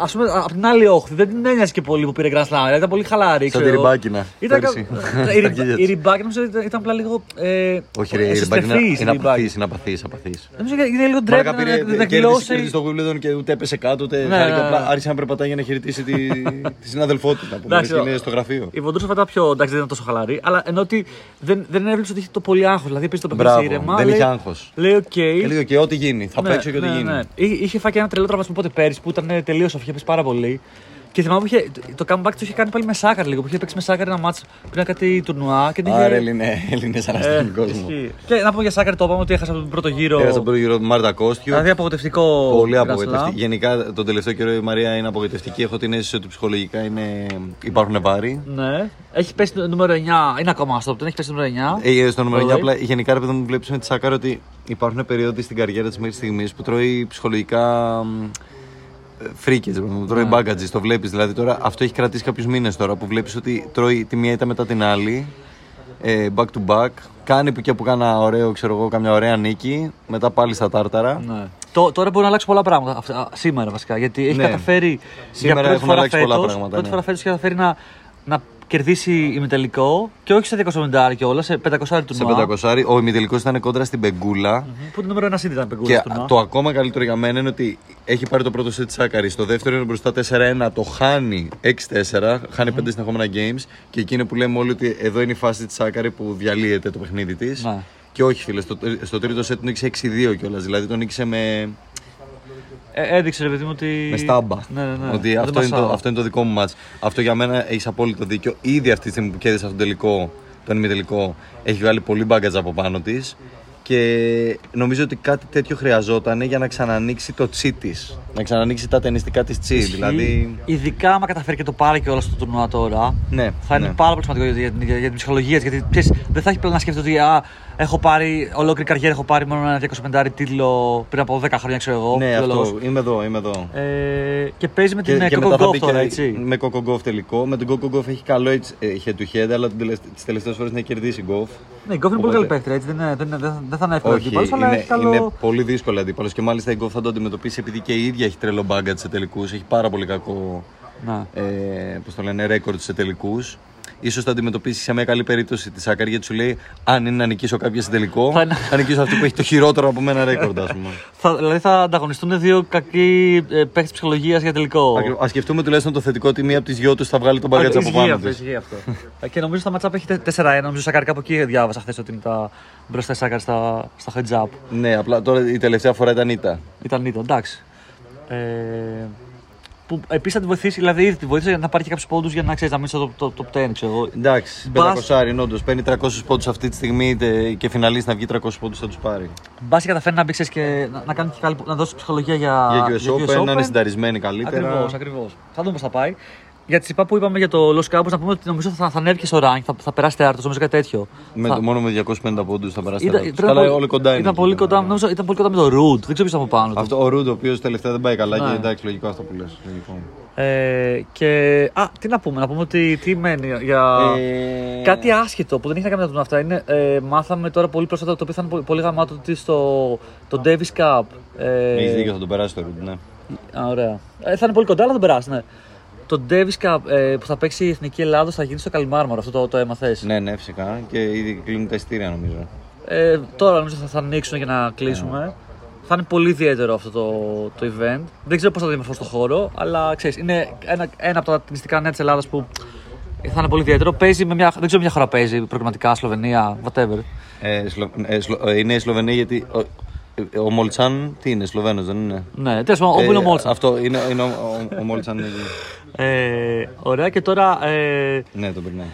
Απ- απ- ας πούμε, απ' την άλλη όχθη δεν την ένοιαζε και πολύ που πήρε Grand Slam. Δηλαδή ήταν πολύ χαλάρη. Σαν ξέρω τη εγώ. Ριμπάκινα. Ήταν πέρσι. κα- Τα η, Ριμπ- αρχίδια η της. Ριμπάκινα νομίζω ήταν, ήταν απλά λίγο. Ε, Όχι, ρε, η Ριμπάκινα εσωστρεφής, είναι η Ριμπάκινα. απαθή, είναι απαθής. απαθής. Νομίζω είναι λίγο Μαλάκα ντρέπεται να, πήρε, να, να κέρδισε, δηλώσει. κέρδισε το Wimbledon και ούτε έπεσε κάτω, ούτε Ναι, χάρηκε. ναι, Απλά ναι. άρχισε να περπατάει για να χαιρετήσει τη, τη συναδελφότητα που Εντάξει, είναι ο- στο γραφείο. Η Βοντρούσοβα ήταν πιο. εντάξει, δεν ήταν τόσο χαλαρή, αλλά ενώ ότι δεν, δεν έβλεπες ότι είχε το πολύ άγχος. Δηλαδή πήγε το Μπράβο, παιχνίδι ήρεμα. δεν λέει- είχε άγχος. Λέει, οκ. Και λίγο και ό,τι γίνει. Θα Ναι, παίξω και ό,τι ναι, γίνει. ναι. Είχε είχε φάει και ένα τρελό τραυματισμό πότε πέρυσι που ήταν τελείως off, είχε πέσει πάρα πολύ. Και θυμάμαι που είχε, το comeback του είχε κάνει πάλι με Σάκκαρη λίγο. Που είχε παίξει με Σάκκαρη ένα μάτσο πριν κάτι τουρνουά. Και την είχε- Άρα Έλληνε, Έλληνες Ε, αναστούν τον κόσμο. ισχύει. Και να πω για Σάκαρ το είπαμε ότι έχασα από τον πρώτο γύρο. Έχασα τον πρώτο γύρο του Μάρτα Κόστιου. Δηλαδή απογοητευτικό. Πολύ Grand απογοητευτική. Slam. Γενικά τον τελευταίο καιρό η Μαρία είναι απογοητευτική. Έχω την αίσθηση ότι ψυχολογικά είναι... υπάρχουν βάρη. Ναι. Έχει πέσει το νούμερο 9. Είναι ακόμα στο top 10, έχει πέσει το νούμερο 9. Ε, στο νούμερο 9, Alright. απλά γενικά ρε παιδί μου βλέπεις με τη Σάκαρα ότι υπάρχουν περίοδοι στην καριέρα της μέχρι στιγμής που τρώει ψυχολογικά μ, φρίκε, τρώει Ναι. μπάγκατζι, το βλέπεις. Δηλαδή τώρα αυτό έχει κρατήσει κάποιους μήνες τώρα που βλέπεις ότι τρώει τη μία ήττα μετά την άλλη. ε, back to back. Κάνει που και που κάνα ωραίο, ξέρω εγώ, καμιά ωραία νίκη. Μετά πάλι στα τάρταρα. Ναι. Τω- τώρα μπορεί να αλλάξει πολλά πράγματα. αυ- α, σήμερα βασικά. Γιατί έχει Ναι. καταφέρει. Σήμερα για πρώτη έχουν φορά αλλάξει πολλά φέτος- πράγματα, Πρώτη ναι. φορά φέτος έχει καταφέρει να, να κερδίσει ημιτελικό και όχι σε 270 κιόλας, σε 500 του Σε 500. Ο ημιτελικό ήταν κόντρα στην Πεγκούλα. Που το νούμερο ένας seed ήταν πεγκούλας Και του τουρνουά. το ακόμα καλύτερο για μένα είναι ότι έχει πάρει το πρώτο σετ Σάκαρη. Στο δεύτερο είναι μπροστά 4-1, το χάνει 6-4, χάνει 5 συνεχόμενα games. Και εκείνο που λέμε όλοι ότι εδώ είναι η φάση της Σάκαρη που διαλύεται το παιχνίδι της. Ναι. Και όχι, φίλε, στο, στο τρίτο σετ τον νίκησε 6-2 κιόλας. Δηλαδή τον νίκησε με, Ε, έδειξε ρε παιδί μου ότι. με στάμπα. Ναι, ναι, ναι. Ότι Δεν αυτό είναι, το, μασάω. αυτό είναι το δικό μου μάτς. Αυτό για μένα έχεις απόλυτο δίκιο. Ήδη αυτή τη στιγμή που κέρδισε αυτόν τον τελικό, τον ημιτελικό, έχει βγάλει πολύ μπάγκατζ από πάνω της. Και νομίζω ότι κάτι τέτοιο χρειαζόταν για να ξανανοίξει το τσι τη. Να ξανανοίξει τα ταινιστικά της τσι. Ισχύει. Δηλαδή. Ειδικά άμα καταφέρει και το πάρει κιόλα στο τουρνουά τώρα. Ναι, Θα είναι ναι. πάρα πολύ σημαντικό για, για, για την ψυχολογία της. Γιατί ξέρεις, δεν θα έχει πλέον να σκέφτεται ότι α, έχω πάρει ολόκληρη καριέρα, έχω πάρει μόνο ένα 250 τίτλο πριν από 10 χρόνια, ξέρω εγώ. Ναι, λόγος. αυτό. Είμαι εδώ, είμαι εδώ. Ε, και παίζει με την και, ε, και Coco μετά θα Gauff μπει τώρα, και έτσι. με Coco Golf τελικό. Με τον Coco Golf έχει καλό έτσι, ε, head to head, αλλά τις τελευταίες φορές έχει κερδίσει Golf. Ναι, η Γκόφ είναι πολύ Οπότε- καλή παίχτρια, έτσι. Δεν, είναι- δεν, είναι- δεν, δεν θα είναι εύκολο Όχι, αντίπαλος, αλλά είναι, έχει καλό... είναι πολύ δύσκολο αντίπαλος και μάλιστα η Γκοφ θα το αντιμετωπίσει επειδή και η ίδια έχει τρελό μπάγκα σε τελικούς. Έχει πάρα πολύ κακό Να. ε, πώς το λένε, ρέκορντ σε τελικούς. Σω θα αντιμετωπίσεις σε μια καλή περίπτωση τη Σάκαρη γιατί σου λέει: Αν είναι να νικήσω κάποια σε τελικό, Θα είναι- θα νικήσω αυτή που έχει το χειρότερο από μένα ρέκορντ, ας πούμε. Θα, δηλαδή θα ανταγωνιστούν δύο κακοί ε, παίχτε ψυχολογίας για τελικό. Α σκεφτούμε τουλάχιστον το θετικό ότι μία από τις δυο τους θα βγάλει τον μπαγκάτσα από Ισχύει πάνω αυτό, της. ισχύει αυτό. Ε, και νομίζω στα matchup έχει 4-1. Νομίζω Σακάρι κάπου εκεί διάβασα χθες ότι είναι τα μπροστά Σακάρι στα, στα heads up. Ναι, απλά τώρα η τελευταία φορά ήταν ήττα. Ήταν ήττα, εντάξει. Ε, που επίσης θα τη βοηθήσει, δηλαδή ήδη τη βοήθησε για να πάρει και κάποιους πόντους για να ξέρεις να μείνει στο top, top 10, ξέρω εγώ. Εντάξει, Μπας- 500 είναι όντως. Παίρνει 300 πόντους αυτή τη στιγμή είτε και φιναλίστη να βγει 300 πόντους θα τους πάρει. Μπας και καταφέρει να μπει ξέρεις, και να, να, κάνει και καλή, να δώσει ψυχολογία για, Για US Open, να είναι συνταρισμένη καλύτερα. Ακριβώς, ακριβώς. Θα δούμε πώς θα πάει. Για τη ΣΥΠΑ που είπαμε για το Los Cabos, να πούμε ότι νομίζω θα, θα ανέβει και στο rank, θα, θα περάσει τέταρτος, νομίζω κάτι τέτοιο. Με, θα, Μόνο με 250 πόντους θα περάσει. ήταν, τεράστιο. ήταν Καλά, πολύ- όλοι κοντά είναι. Ήταν εκεί πολύ τώρα. κοντά, νομίζω, ήταν πολύ κοντά με το Root. Δεν ξέρω ποιος ήταν από πάνω. του. Αυτό ο Ρούντο, ο οποίος τελευταία δεν πάει καλά Ναι. και εντάξει, λογικό αυτό που λες. Ε, και. Α, τι να πούμε, να πούμε ότι τι μένει για. Ε, Κάτι άσχετο που δεν έχει να κάνει με τα αυτά είναι. Ε, μάθαμε τώρα πολύ πρόσφατα το οποίο θα είναι πολύ, πολύ γαμάτο ότι στο το Davis Cup. Ε, Έχεις δίκιο, θα τον περάσει το Ρούντο, ναι. Α, ωραία. Ε, θα είναι πολύ κοντά, αλλά θα τον περάσει, ναι. Το Davis Cup ε, που θα παίξει η Εθνική Ελλάδα θα γίνει στο Καλιμάρμαρο, αυτό το, το έμαθε. Ναι, ναι, φυσικά. Και ήδη κλείνουν τα ειστήρια νομίζω. Ε, τώρα νομίζω θα, θα ανοίξουν για να κλείσουμε. Θα είναι πολύ ιδιαίτερο αυτό το, το event. Δεν ξέρω πώς θα διαμορφώσει το χώρο, αλλά ξέρεις, είναι ένα, ένα από τα ταινιστικά νέα της Ελλάδας που θα είναι πολύ ιδιαίτερο. Παίζει με μια. Δεν ξέρω μια χώρα παίζει προγραμματικά, Σλοβενία, whatever. Ε, Σλο, ε, Σλο, ε, είναι η Σλοβενία γιατί. Ο, ε, ο Μολτσάν τι είναι, Σλοβαίνος δεν είναι; Ναι, τέλος πάντων, όπου είναι ο Ε, Μόλτσα. Αυτό είναι, είναι ο, ο, ο Μόλτσαν. είναι εκεί. Ε, ωραία, και τώρα. Ε, ναι, τον περνάει.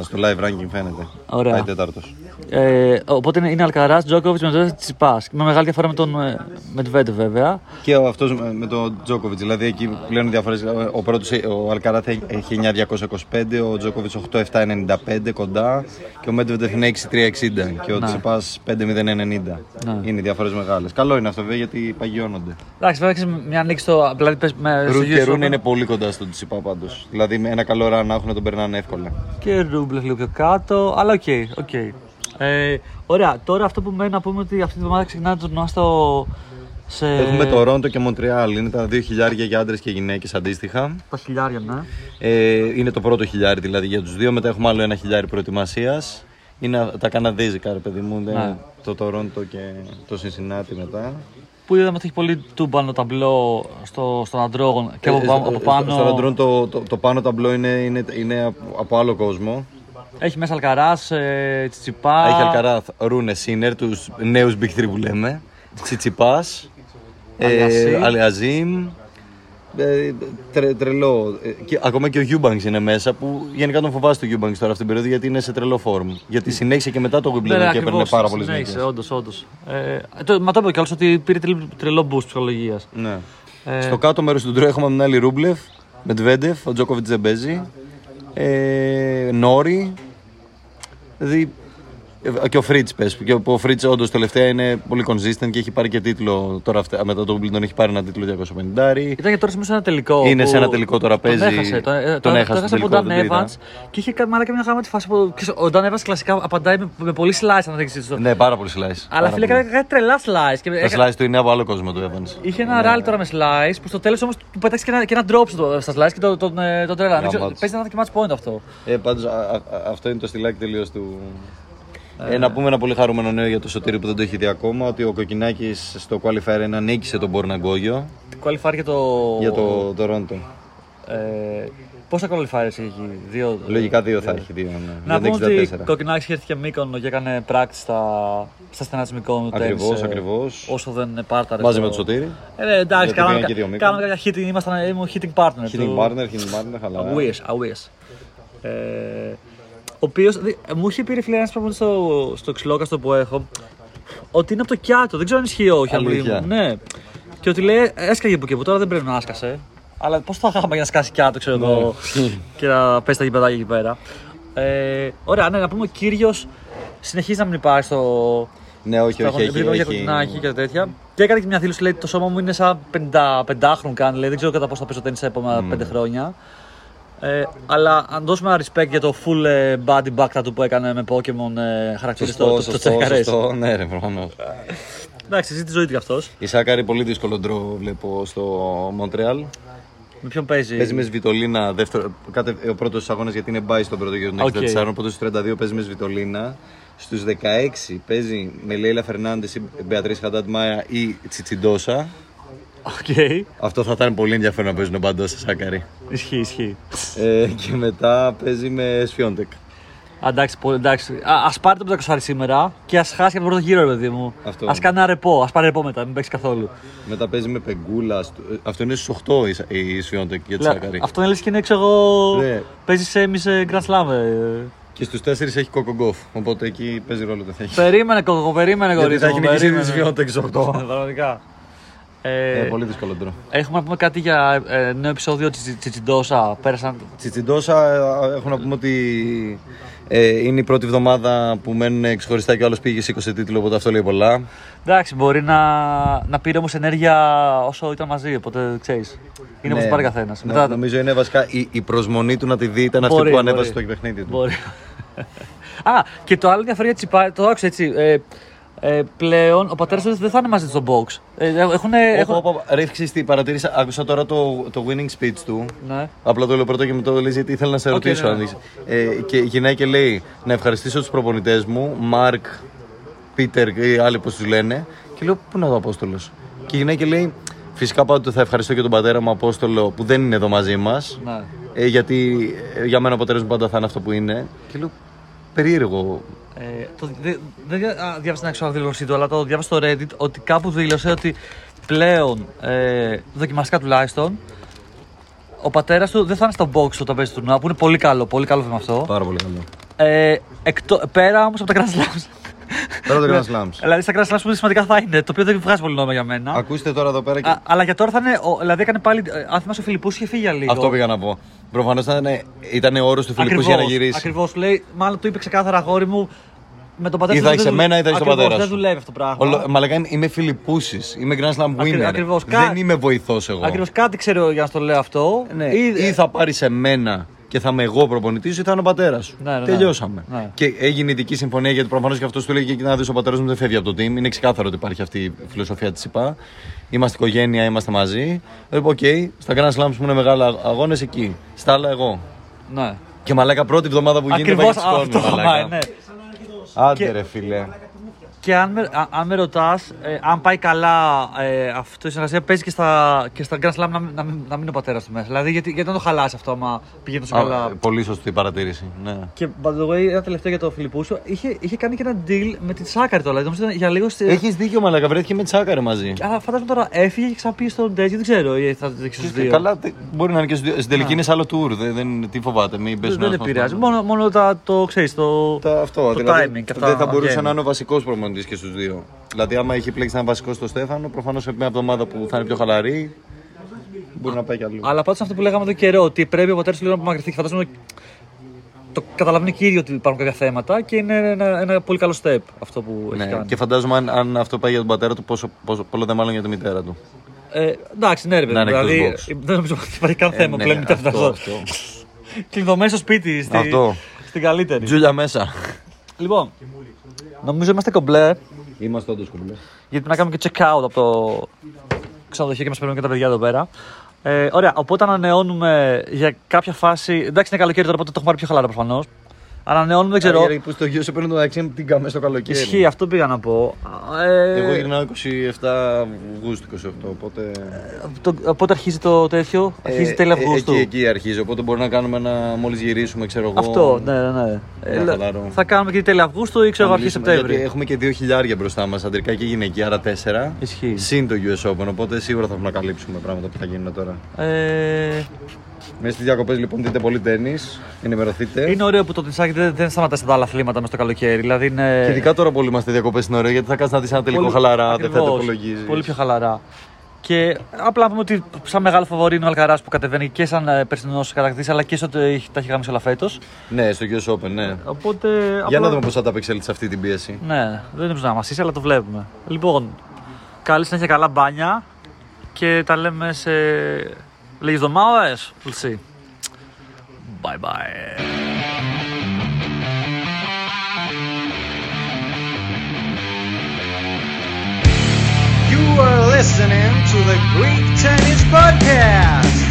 Α, Στο live ranking φαίνεται. Ωραία. Πάει τέταρτος. ε, οπότε είναι, είναι Αλκαράς, Τζόκοβιτς, με Τσιπά. Με μεγάλη διαφορά με τον ε, Μετβέντε, βέβαια. Και αυτός με τον Τζόκοβιτς. Δηλαδή εκεί πλέον διαφορές. Ο πρώτος, ο Αλκαράθ έχει 9,225, ο Τζόκοβιτς 8,795 κοντά και ο Μέντβεντεφ είναι 6,360 και ο Ναι. Τσιτσιπάς 5,090. Ναι. Είναι διαφορές μεγάλες. Καλό είναι αυτό βέβαια γιατί παγιώνονται. Εντάξει, βέβαια ξέρεις, μια νίκη στο. Δηλαδή, πες, με, στο Ρου και US Ρούνε Open. είναι πολύ κοντά στον Τσιτσιπά πάντως. Δηλαδή με ένα καλό run να έχουν τον περνάνε εύκολα. Και Ρούμπλεφ λίγο πιο κάτω, αλλά OK, OK. Ε, ωραία, τώρα αυτό που μένει να πούμε ότι αυτή τη βδομάδα ξεκινάει το τουρνουά στο. Σε... Έχουμε το Τορόντο και Μοντρεάλ. Είναι τα δύο χιλιάρια για άντρες και γυναίκες αντίστοιχα. Τα χιλιάρια, ναι. Ε, είναι το πρώτο χιλιάρι δηλαδή για τους δύο. Μετά έχουμε άλλο ένα χιλιάρι προετοιμασίας. Είναι τα καναδέζικα, ρε παιδί μου. είναι Ναι. Το Τορόντο και το Σινσινάτι μετά. Που είδαμε ότι έχει πολύ τούμπανο ταμπλό στο, στον αντρόγων και από, Ε, πάνω- στο- από πάνω. Στο Ραντρόν το, το, το πάνω ταμπλό είναι, είναι, είναι από- από άλλο κόσμο. Έχει μέσα Αλκαράς, ε, Τσιτσιπά. Έχει Αλκαράθ, Ρούνε, Σίνερ, τους νέους Big 3 που λέμε. Τσιτσιπάς. Αλιασίμ. Αλιαζίμ. Ε, τρε, τρελό. Ε, και, ακόμα και ο Eubanks είναι μέσα που γενικά τον φοβάσαι το Eubanks τώρα αυτήν την περίοδο γιατί είναι σε τρελό φόρμ. Γιατί συνέχισε και μετά το Wimbledon Ναι, ναι, και ακριβώς, έπαιρνε πάρα πολλές συνέχισε, νίκες. όντως, όντως. Ε, το, μα το είπε κιόλας ότι πήρε τρελό, τρελό boost ψυχολογίας. Ναι. Ε, Στο κάτω μέρος του ντρό έχουμε την άλλη Ρούμπλεφ, Μετβέντεφ, ο Τζόκοβιτς δεν παίζει. Ε, Νόρι. Δηλαδή Ε, Και ο Φριτς, πες. Και ο Φριτς, όντως τελευταία είναι πολύ consistent και έχει πάρει και τίτλο. Τώρα αυτε- μετά το Wimbledon έχει πάρει ένα τίτλο 250. Ήταν και τώρα σε ένα τελικό. Είναι που σε ένα τελικό τώρα, παίζει- Τον έχασε. Τον, ε, τον τον, έχασε τον στο από τελικό, τον δεν το είδα. Evans και είχε κάνει μάλλον και μια γαμάτη φάση που ξέρεις, ο Dan Evans κλασικά απαντάει με, με πολύ slice αν δεν ξέρεις. Ναι, πάρα πολύ slice. Αλλά Πάρα φίλε πολύ. έκανε κάτι τρελά slice. Και Τα έκα- slice του είναι από άλλο κόσμο του Evans. Είχε ένα rally τώρα με slice που στο τέλος όμως του πέταξε και ένα, και ένα drop στο, στα slice και τον το, τον, ε, τον τρέλανε. Δεν ξέρω, Γαμάτος. Παίζει να είναι και match point αυτό. Ε, πάντως, α, α, α, αυτό είναι το στυλάκι τελείως του. Ε, να πούμε ένα πολύ χαρούμενο νέο για το Σωτήρι που δεν το έχει δει ακόμα ότι ο Κοκκινάκης στο Qualifier 1 νίκησε τον Μπορνα Γκόγιο Qualifier για το. για το Toronto. Ε, πόσα qualifiers έχει, δύο. Λογικά δύο θα έχει, δύο. Ναι. Να για πούμε τα ότι 64. ο Κοκκινάκης έρθει και Μύκονο και έκανε πράξη στα, στα στενά της Μύκονου. Ακριβώς, τένις, ε, ακριβώς. Όσο δεν πάρταρε. Μαζί το- με τον Σωτήρι. Ε, ναι, εντάξει, Γιατί κάναμε, πήγαν και δύο Μύκονο. κάναμε κάποια hitting, ήμασταν ήμουν hitting partner. Hitting του- partner, hitting partner, χαλαρά. I wish, I wish. Ε, ο οποίος μου είχε πει ρε φίλε ένας πράγμα στο, στο ξυλόκαστο που έχω ότι είναι από το Κιάτο. Δεν ξέρω αν ισχύει όχι. Αλήθεια. Μου. Ναι. Και ότι λέει έσκαγε που και που τώρα δεν πρέπει να άσκασε. Αλλά πώς θα είχαμε για να σκάσει Κιάτο, ξέρω εγώ, και να πέσει τα γηπεδάκια εκεί πέρα. Ε, ωραία, ναι, να πούμε ο κύριος συνεχίζει να μην υπάρχει στο. Ναι, όχι, στο όχι. Έχει, αγωνιστικό για έχει... κοντινάκι και τέτοια. Και έκανε και μια δήλωση, λέει το σώμα μου είναι σαν 55χρονο κάνει, λέει, δεν ξέρω κατά πώ θα παίζω τέννις τα επόμενα 5 χρόνια. Ε, αλλά αν δώσουμε ένα respect για το full ε, body back tattoo που έκανε με Pokemon ε, χαρακτήρες Σωστό, στο, στο, σωστό, το τσέκαρες. σωστό. Ναι, ρε, προφανώς. Εντάξει, ζει τη ζωή του κι αυτός. Η Σάκκαρη πολύ δύσκολο draw βλέπω στο Μοντρεάλ. Με ποιον παίζει; Παίζει με Σβιτολίνα, δεύτερο, κάτε, ο πρώτος αγώνα γιατί είναι bye στον πρώτο γύρο των Οκ. 64. Οπότε στους 32 παίζει με Σβιτολίνα. Στους 16 παίζει με Λέιλα Φερνάντες ή Μπεατρίς Χαντάντ Μάια ή τη Μπαντόσα. Οκ. Αυτό θα ήταν πολύ ενδιαφέρον να παίζουν Μπαντόσα Σάκκαρη. Ισχύει, ισχύει. ε, και μετά παίζει με Σφιόντεκ. Α, εντάξει, πολύ, εντάξει. Α ας πάρει το πεντακοσάρι σήμερα και ας χάσει και από τον πρώτο γύρο, ρε παιδί μου. Αυτό. Α κάνει ένα ρεπό, ας πάρει ρεπό μετά, μην παίξει καθόλου. Μετά παίζει με Πεγκούλα. στο- ε, Αυτό είναι στους 8 η, Σα- η Σβιόντεκ για τη Λέ, Σάκκαρη. Αυτό είναι λες και είναι ξέρω εγώ. Ναι. Παίζει σε εμείς Grand Slam. ε. Και στους 4 έχει Κόκο Γκοφ. Οπότε εκεί παίζει ρόλο το θα έχει. Περίμενε, κοκκο, περίμενε, Γιατί κορίτσι. θα έχει μου, νικήσει περίμενε. τη Σβιόντεκ στους 8. Πραγματικά. Ε, Ε, πολύ δύσκολο ντρό. Έχουμε να πούμε κάτι για ε, νέο επεισόδιο τη Τσιτσιντόσα. Πέρασαν. Τσιτσιντόσα, ε, έχω να πούμε ότι ε, είναι η πρώτη εβδομάδα που μένουν ξεχωριστά και ο άλλος πήγε σε 20 τίτλο, οπότε αυτό λέει πολλά. Εντάξει, μπορεί να, να πήρε όμως ενέργεια όσο ήταν μαζί. Οπότε ξέρεις. Είναι όπως Ναι, πάρει καθένας. ναι, Νομίζω είναι βασικά η, η προσμονή του να τη δει ήταν αυτή Μπορεί, που μπορεί. ανέβασε το παιχνίδι του. Μπορεί. Α, και το άλλο ενδιαφέρον για Τσιπά, το άκουσα έτσι. Ε, ε, πλέον ο πατέρας τους δεν θα είναι μαζί στο box. Ε, έχουν, έχουν, Όπα, όπα, Ρε, ξέρεις τι, παρατήρησα, άκουσα τώρα το, το winning speech του. Ναι. Απλά το λέω πρώτο και μετά το λέει γιατί ήθελα να σε ρωτήσω. ναι, αν ναι. δεις. Ε, και γυρνάει και λέει να ευχαριστήσω τους προπονητές μου, Μάρκ, Πίτερ ή άλλοι πώς τους λένε. Και λέω πού είναι ο Απόστολος. Και γυρνάει και λέει φυσικά πάντοτε θα ευχαριστώ και τον πατέρα μου Απόστολο που δεν είναι εδώ μαζί μας. Ναι. Ε, γιατί ε, για μένα ο πατέρας μου πάντα θα είναι αυτό που είναι. Και λέω περίεργο. Ε, το, δεν δε, δια- α, διάβασα την actual δήλωσή του, αλλά το διάβασα στο Reddit ότι κάπου δήλωσε ότι πλέον, ε, δοκιμαστικά τουλάχιστον, ο πατέρας του δεν θα είναι στο box όταν παίζει το τουρνουά, που είναι πολύ καλό, πολύ καλό βήμα αυτό. Πάρα πολύ καλό. Ε, εκτό, πέρα όμως από τα Grand Slams. Πέρα από το Grand Slams. δηλαδή στα Grand Slams που σημαντικά θα είναι, το οποίο δεν βγάζει πολύ νόημα για μένα. Ακούστε τώρα εδώ πέρα και... Α, αλλά για τώρα θα είναι. Ο, δηλαδή έκανε πάλι. ε, Αν θυμάσαι, ο Φιλιππούς είχε φύγει για λίγο. Αυτό πήγα να πω. Προφανώς ήταν, ήταν όρος του Φιλιππού για να γυρίσει. Ακριβώς. Λέει, μάλλον του είπε ξεκάθαρα αγόρι μου με τον πατέρα Ή σου θα δεν είσαι δου- εμένα ή θα είσαι τον Ακριβώς, πατέρας Δεν σου. δουλεύει αυτό το πράγμα. Ολο- Μα λέγανε είμαι Φιλιππούσης. Είμαι Grand Slam winner. ακριβώς. Δεν Κα- είμαι βοηθός εγώ. Ακριβώς κάτι ξέρω για να στο λέω αυτό. Ναι. Ή- Ή, θα πάρεις εμένα και θα είμαι εγώ προπονητής, ή θα είναι ο πατέρας σου. Ναι, ναι, ναι. Τελειώσαμε. Ναι. Και έγινε ειδική συμφωνία γιατί προφανώς και αυτός του λέγε: Να δεις, ο πατέρας μου δεν φεύγει από το team. Είναι ξεκάθαρο ότι υπάρχει αυτή η φιλοσοφία της ΙΠΑ. Είμαστε οικογένεια, είμαστε μαζί. Ε, Οκ, στα Grand Slams που είναι μεγάλα αγώνες εκεί. Στα άλλα εγώ. Ναι. Και μαλάκα πρώτη εβδομάδα που γίνεται Ακριβώς πάει και αυτό. σκόνη, μα, μαλάκα. ναι. Άντε Και- ρε φίλε. Και αν με, α- αν με ρωτάς, ε, αν πάει καλά ε, αυτό η συνεργασία, παίζει και στα, και στα Grand Slam να, μην- να, μην- να μην είναι ο πατέρας του μέσα. Δηλαδή, γιατί, γιατί να το χαλάσει αυτό, άμα πηγαίνει τόσο Α, καλά; Πολύ σωστή παρατήρηση. Ναι. Και by the way, ένα τελευταίο για το Φιλιππούσις, είχε, είχε κάνει και ένα deal με τη Σάκκαρη τώρα. Δηλαδή, νομίζω ήταν για λίγο. Στη... Έχεις δίκιο, μαλάκα. Βρέθηκε με τσάκαρε μαζί. Αλλά φαντάζομαι τώρα έφυγε και ξαναπήγε στον Ντέζι, δεν ξέρω. Ή θα δείξει του δύο. Καλά, τε- μπορεί να είναι και στους δύο. Στην τελική είναι σε άλλο tour. Δεν, δεν, τι φοβάται, μην δεν, πέσουν δεν ένας μας επηρεάζει. πάνω. Μόνο, μόνο τα, το ξέρεις. Το, Τα, αυτό, το δηλαδή, timing. και αυτά δεν θα μπορούσε βγαίνουν. να είναι ο βασικός προμονητή και στους δύο. Δηλαδή, άμα έχει πλέξει να είναι βασικό στο Στέφανο, προφανώς σε μια εβδομάδα που θα είναι πιο χαλαρή, μπορεί να πάει κι αλλού. Αλλά πάντως αυτό που λέγαμε εδώ καιρό, ότι πρέπει ο πατέρας του λίγο να απομακρυνθεί. Και φαντάζομαι το καταλαβαίνει και οι ίδιοι ότι υπάρχουν κάποια θέματα και είναι ένα, ένα πολύ καλό step αυτό που έχει Ναι, κάνει. και φαντάζομαι αν, αν αυτό πάει για τον πατέρα του, πόσο, πόσο, πολλό δε μάλλον για τη μητέρα του. Ε, εντάξει, ναι, ρε παιδί. Να είναι Δηλαδή, εκτός box. δεν νομίζω ότι υπάρχει καν θέμα ναι, πλέον με αυτό, αυτό. αυτό. Κλειδωμένο στο σπίτι, στη, Αυτό. στην καλύτερη. Τζούλια μέσα. Λοιπόν, νομίζω είμαστε κομπλέ Είμαστε όντως κουμπλέ. γιατί πρέπει να κάνουμε και check out από το ξενοδοχείο και μας παίρνουν και τα παιδιά εδώ πέρα. Ε, ωραία, οπότε ανανεώνουμε για κάποια φάση. Εντάξει, είναι καλοκαίρι τώρα, οπότε το έχουμε πάρει πιο χαλαρά προφανώς. Ανανεώνουμε, δεν ξέρω. Που στο γιο σου παίρνουν το αξίν την καμέ στο καλοκαίρι. Ισχύει, αυτό πήγα να πω. Ε, Εγώ γυρνάω 27 Αυγούστου 28, οπότε. το, πότε αρχίζει το τέτοιο, αρχίζει τέλη Αυγούστου; Εκεί, εκεί αρχίζει, οπότε μπορεί να κάνουμε ένα. Μόλις γυρίσουμε, ξέρω εγώ. Αυτό, ναι, ναι. ναι. Ε, Ένα χαλαρό. θα κάνουμε και τέλη Αυγούστου ή ξέρω να εγώ αρχή μιλήσουμε, Σεπτέμβρη. Γιατί έχουμε και δύο χιλιάρια μπροστά μας, αντρικά και γυναικεία, άρα τέσσερα. Ισχύει. Συν το US Open, οπότε σίγουρα θα έχουμε να καλύψουμε πράγματα που θα γίνουν τώρα. Ε, Μέσα στις διακοπές λοιπόν δείτε πολύ τέννη, ενημερωθείτε. είναι ωραίο που το τενισάκι δεν, δεν σταματάει στα άλλα αθλήματα μες στο καλοκαίρι. Δηλαδή είναι. Και ειδικά τώρα που όλοι είμαστε διακοπές είναι ωραίο γιατί θα κάτσει να δεις ένα τελικό πολύ- χαλαρά, δεν θα το ακριβώς, υπολογίζει. Πολύ πιο χαλαρά. Και απλά να πούμε ότι σαν μεγάλο φαβορή είναι ο Αλκαράς που κατεβαίνει και σαν ε, περσινός κατακτήση αλλά και σε ότι έχει- τα έχει γάμισει όλα φέτος. Ναι, στο US Open, ναι. Οπότε. Για απλά- να δούμε πώς θα τα απεξέλθει σε αυτή την πίεση. Ναι, δεν νομίζω να μας είσαι, αλλά το βλέπουμε. Λοιπόν, καλή συνέχεια, καλά μπάνια και τα λέμε σε leaves on Mares. We'll see. Bye bye. You are listening to the Greek Tennis Podcast.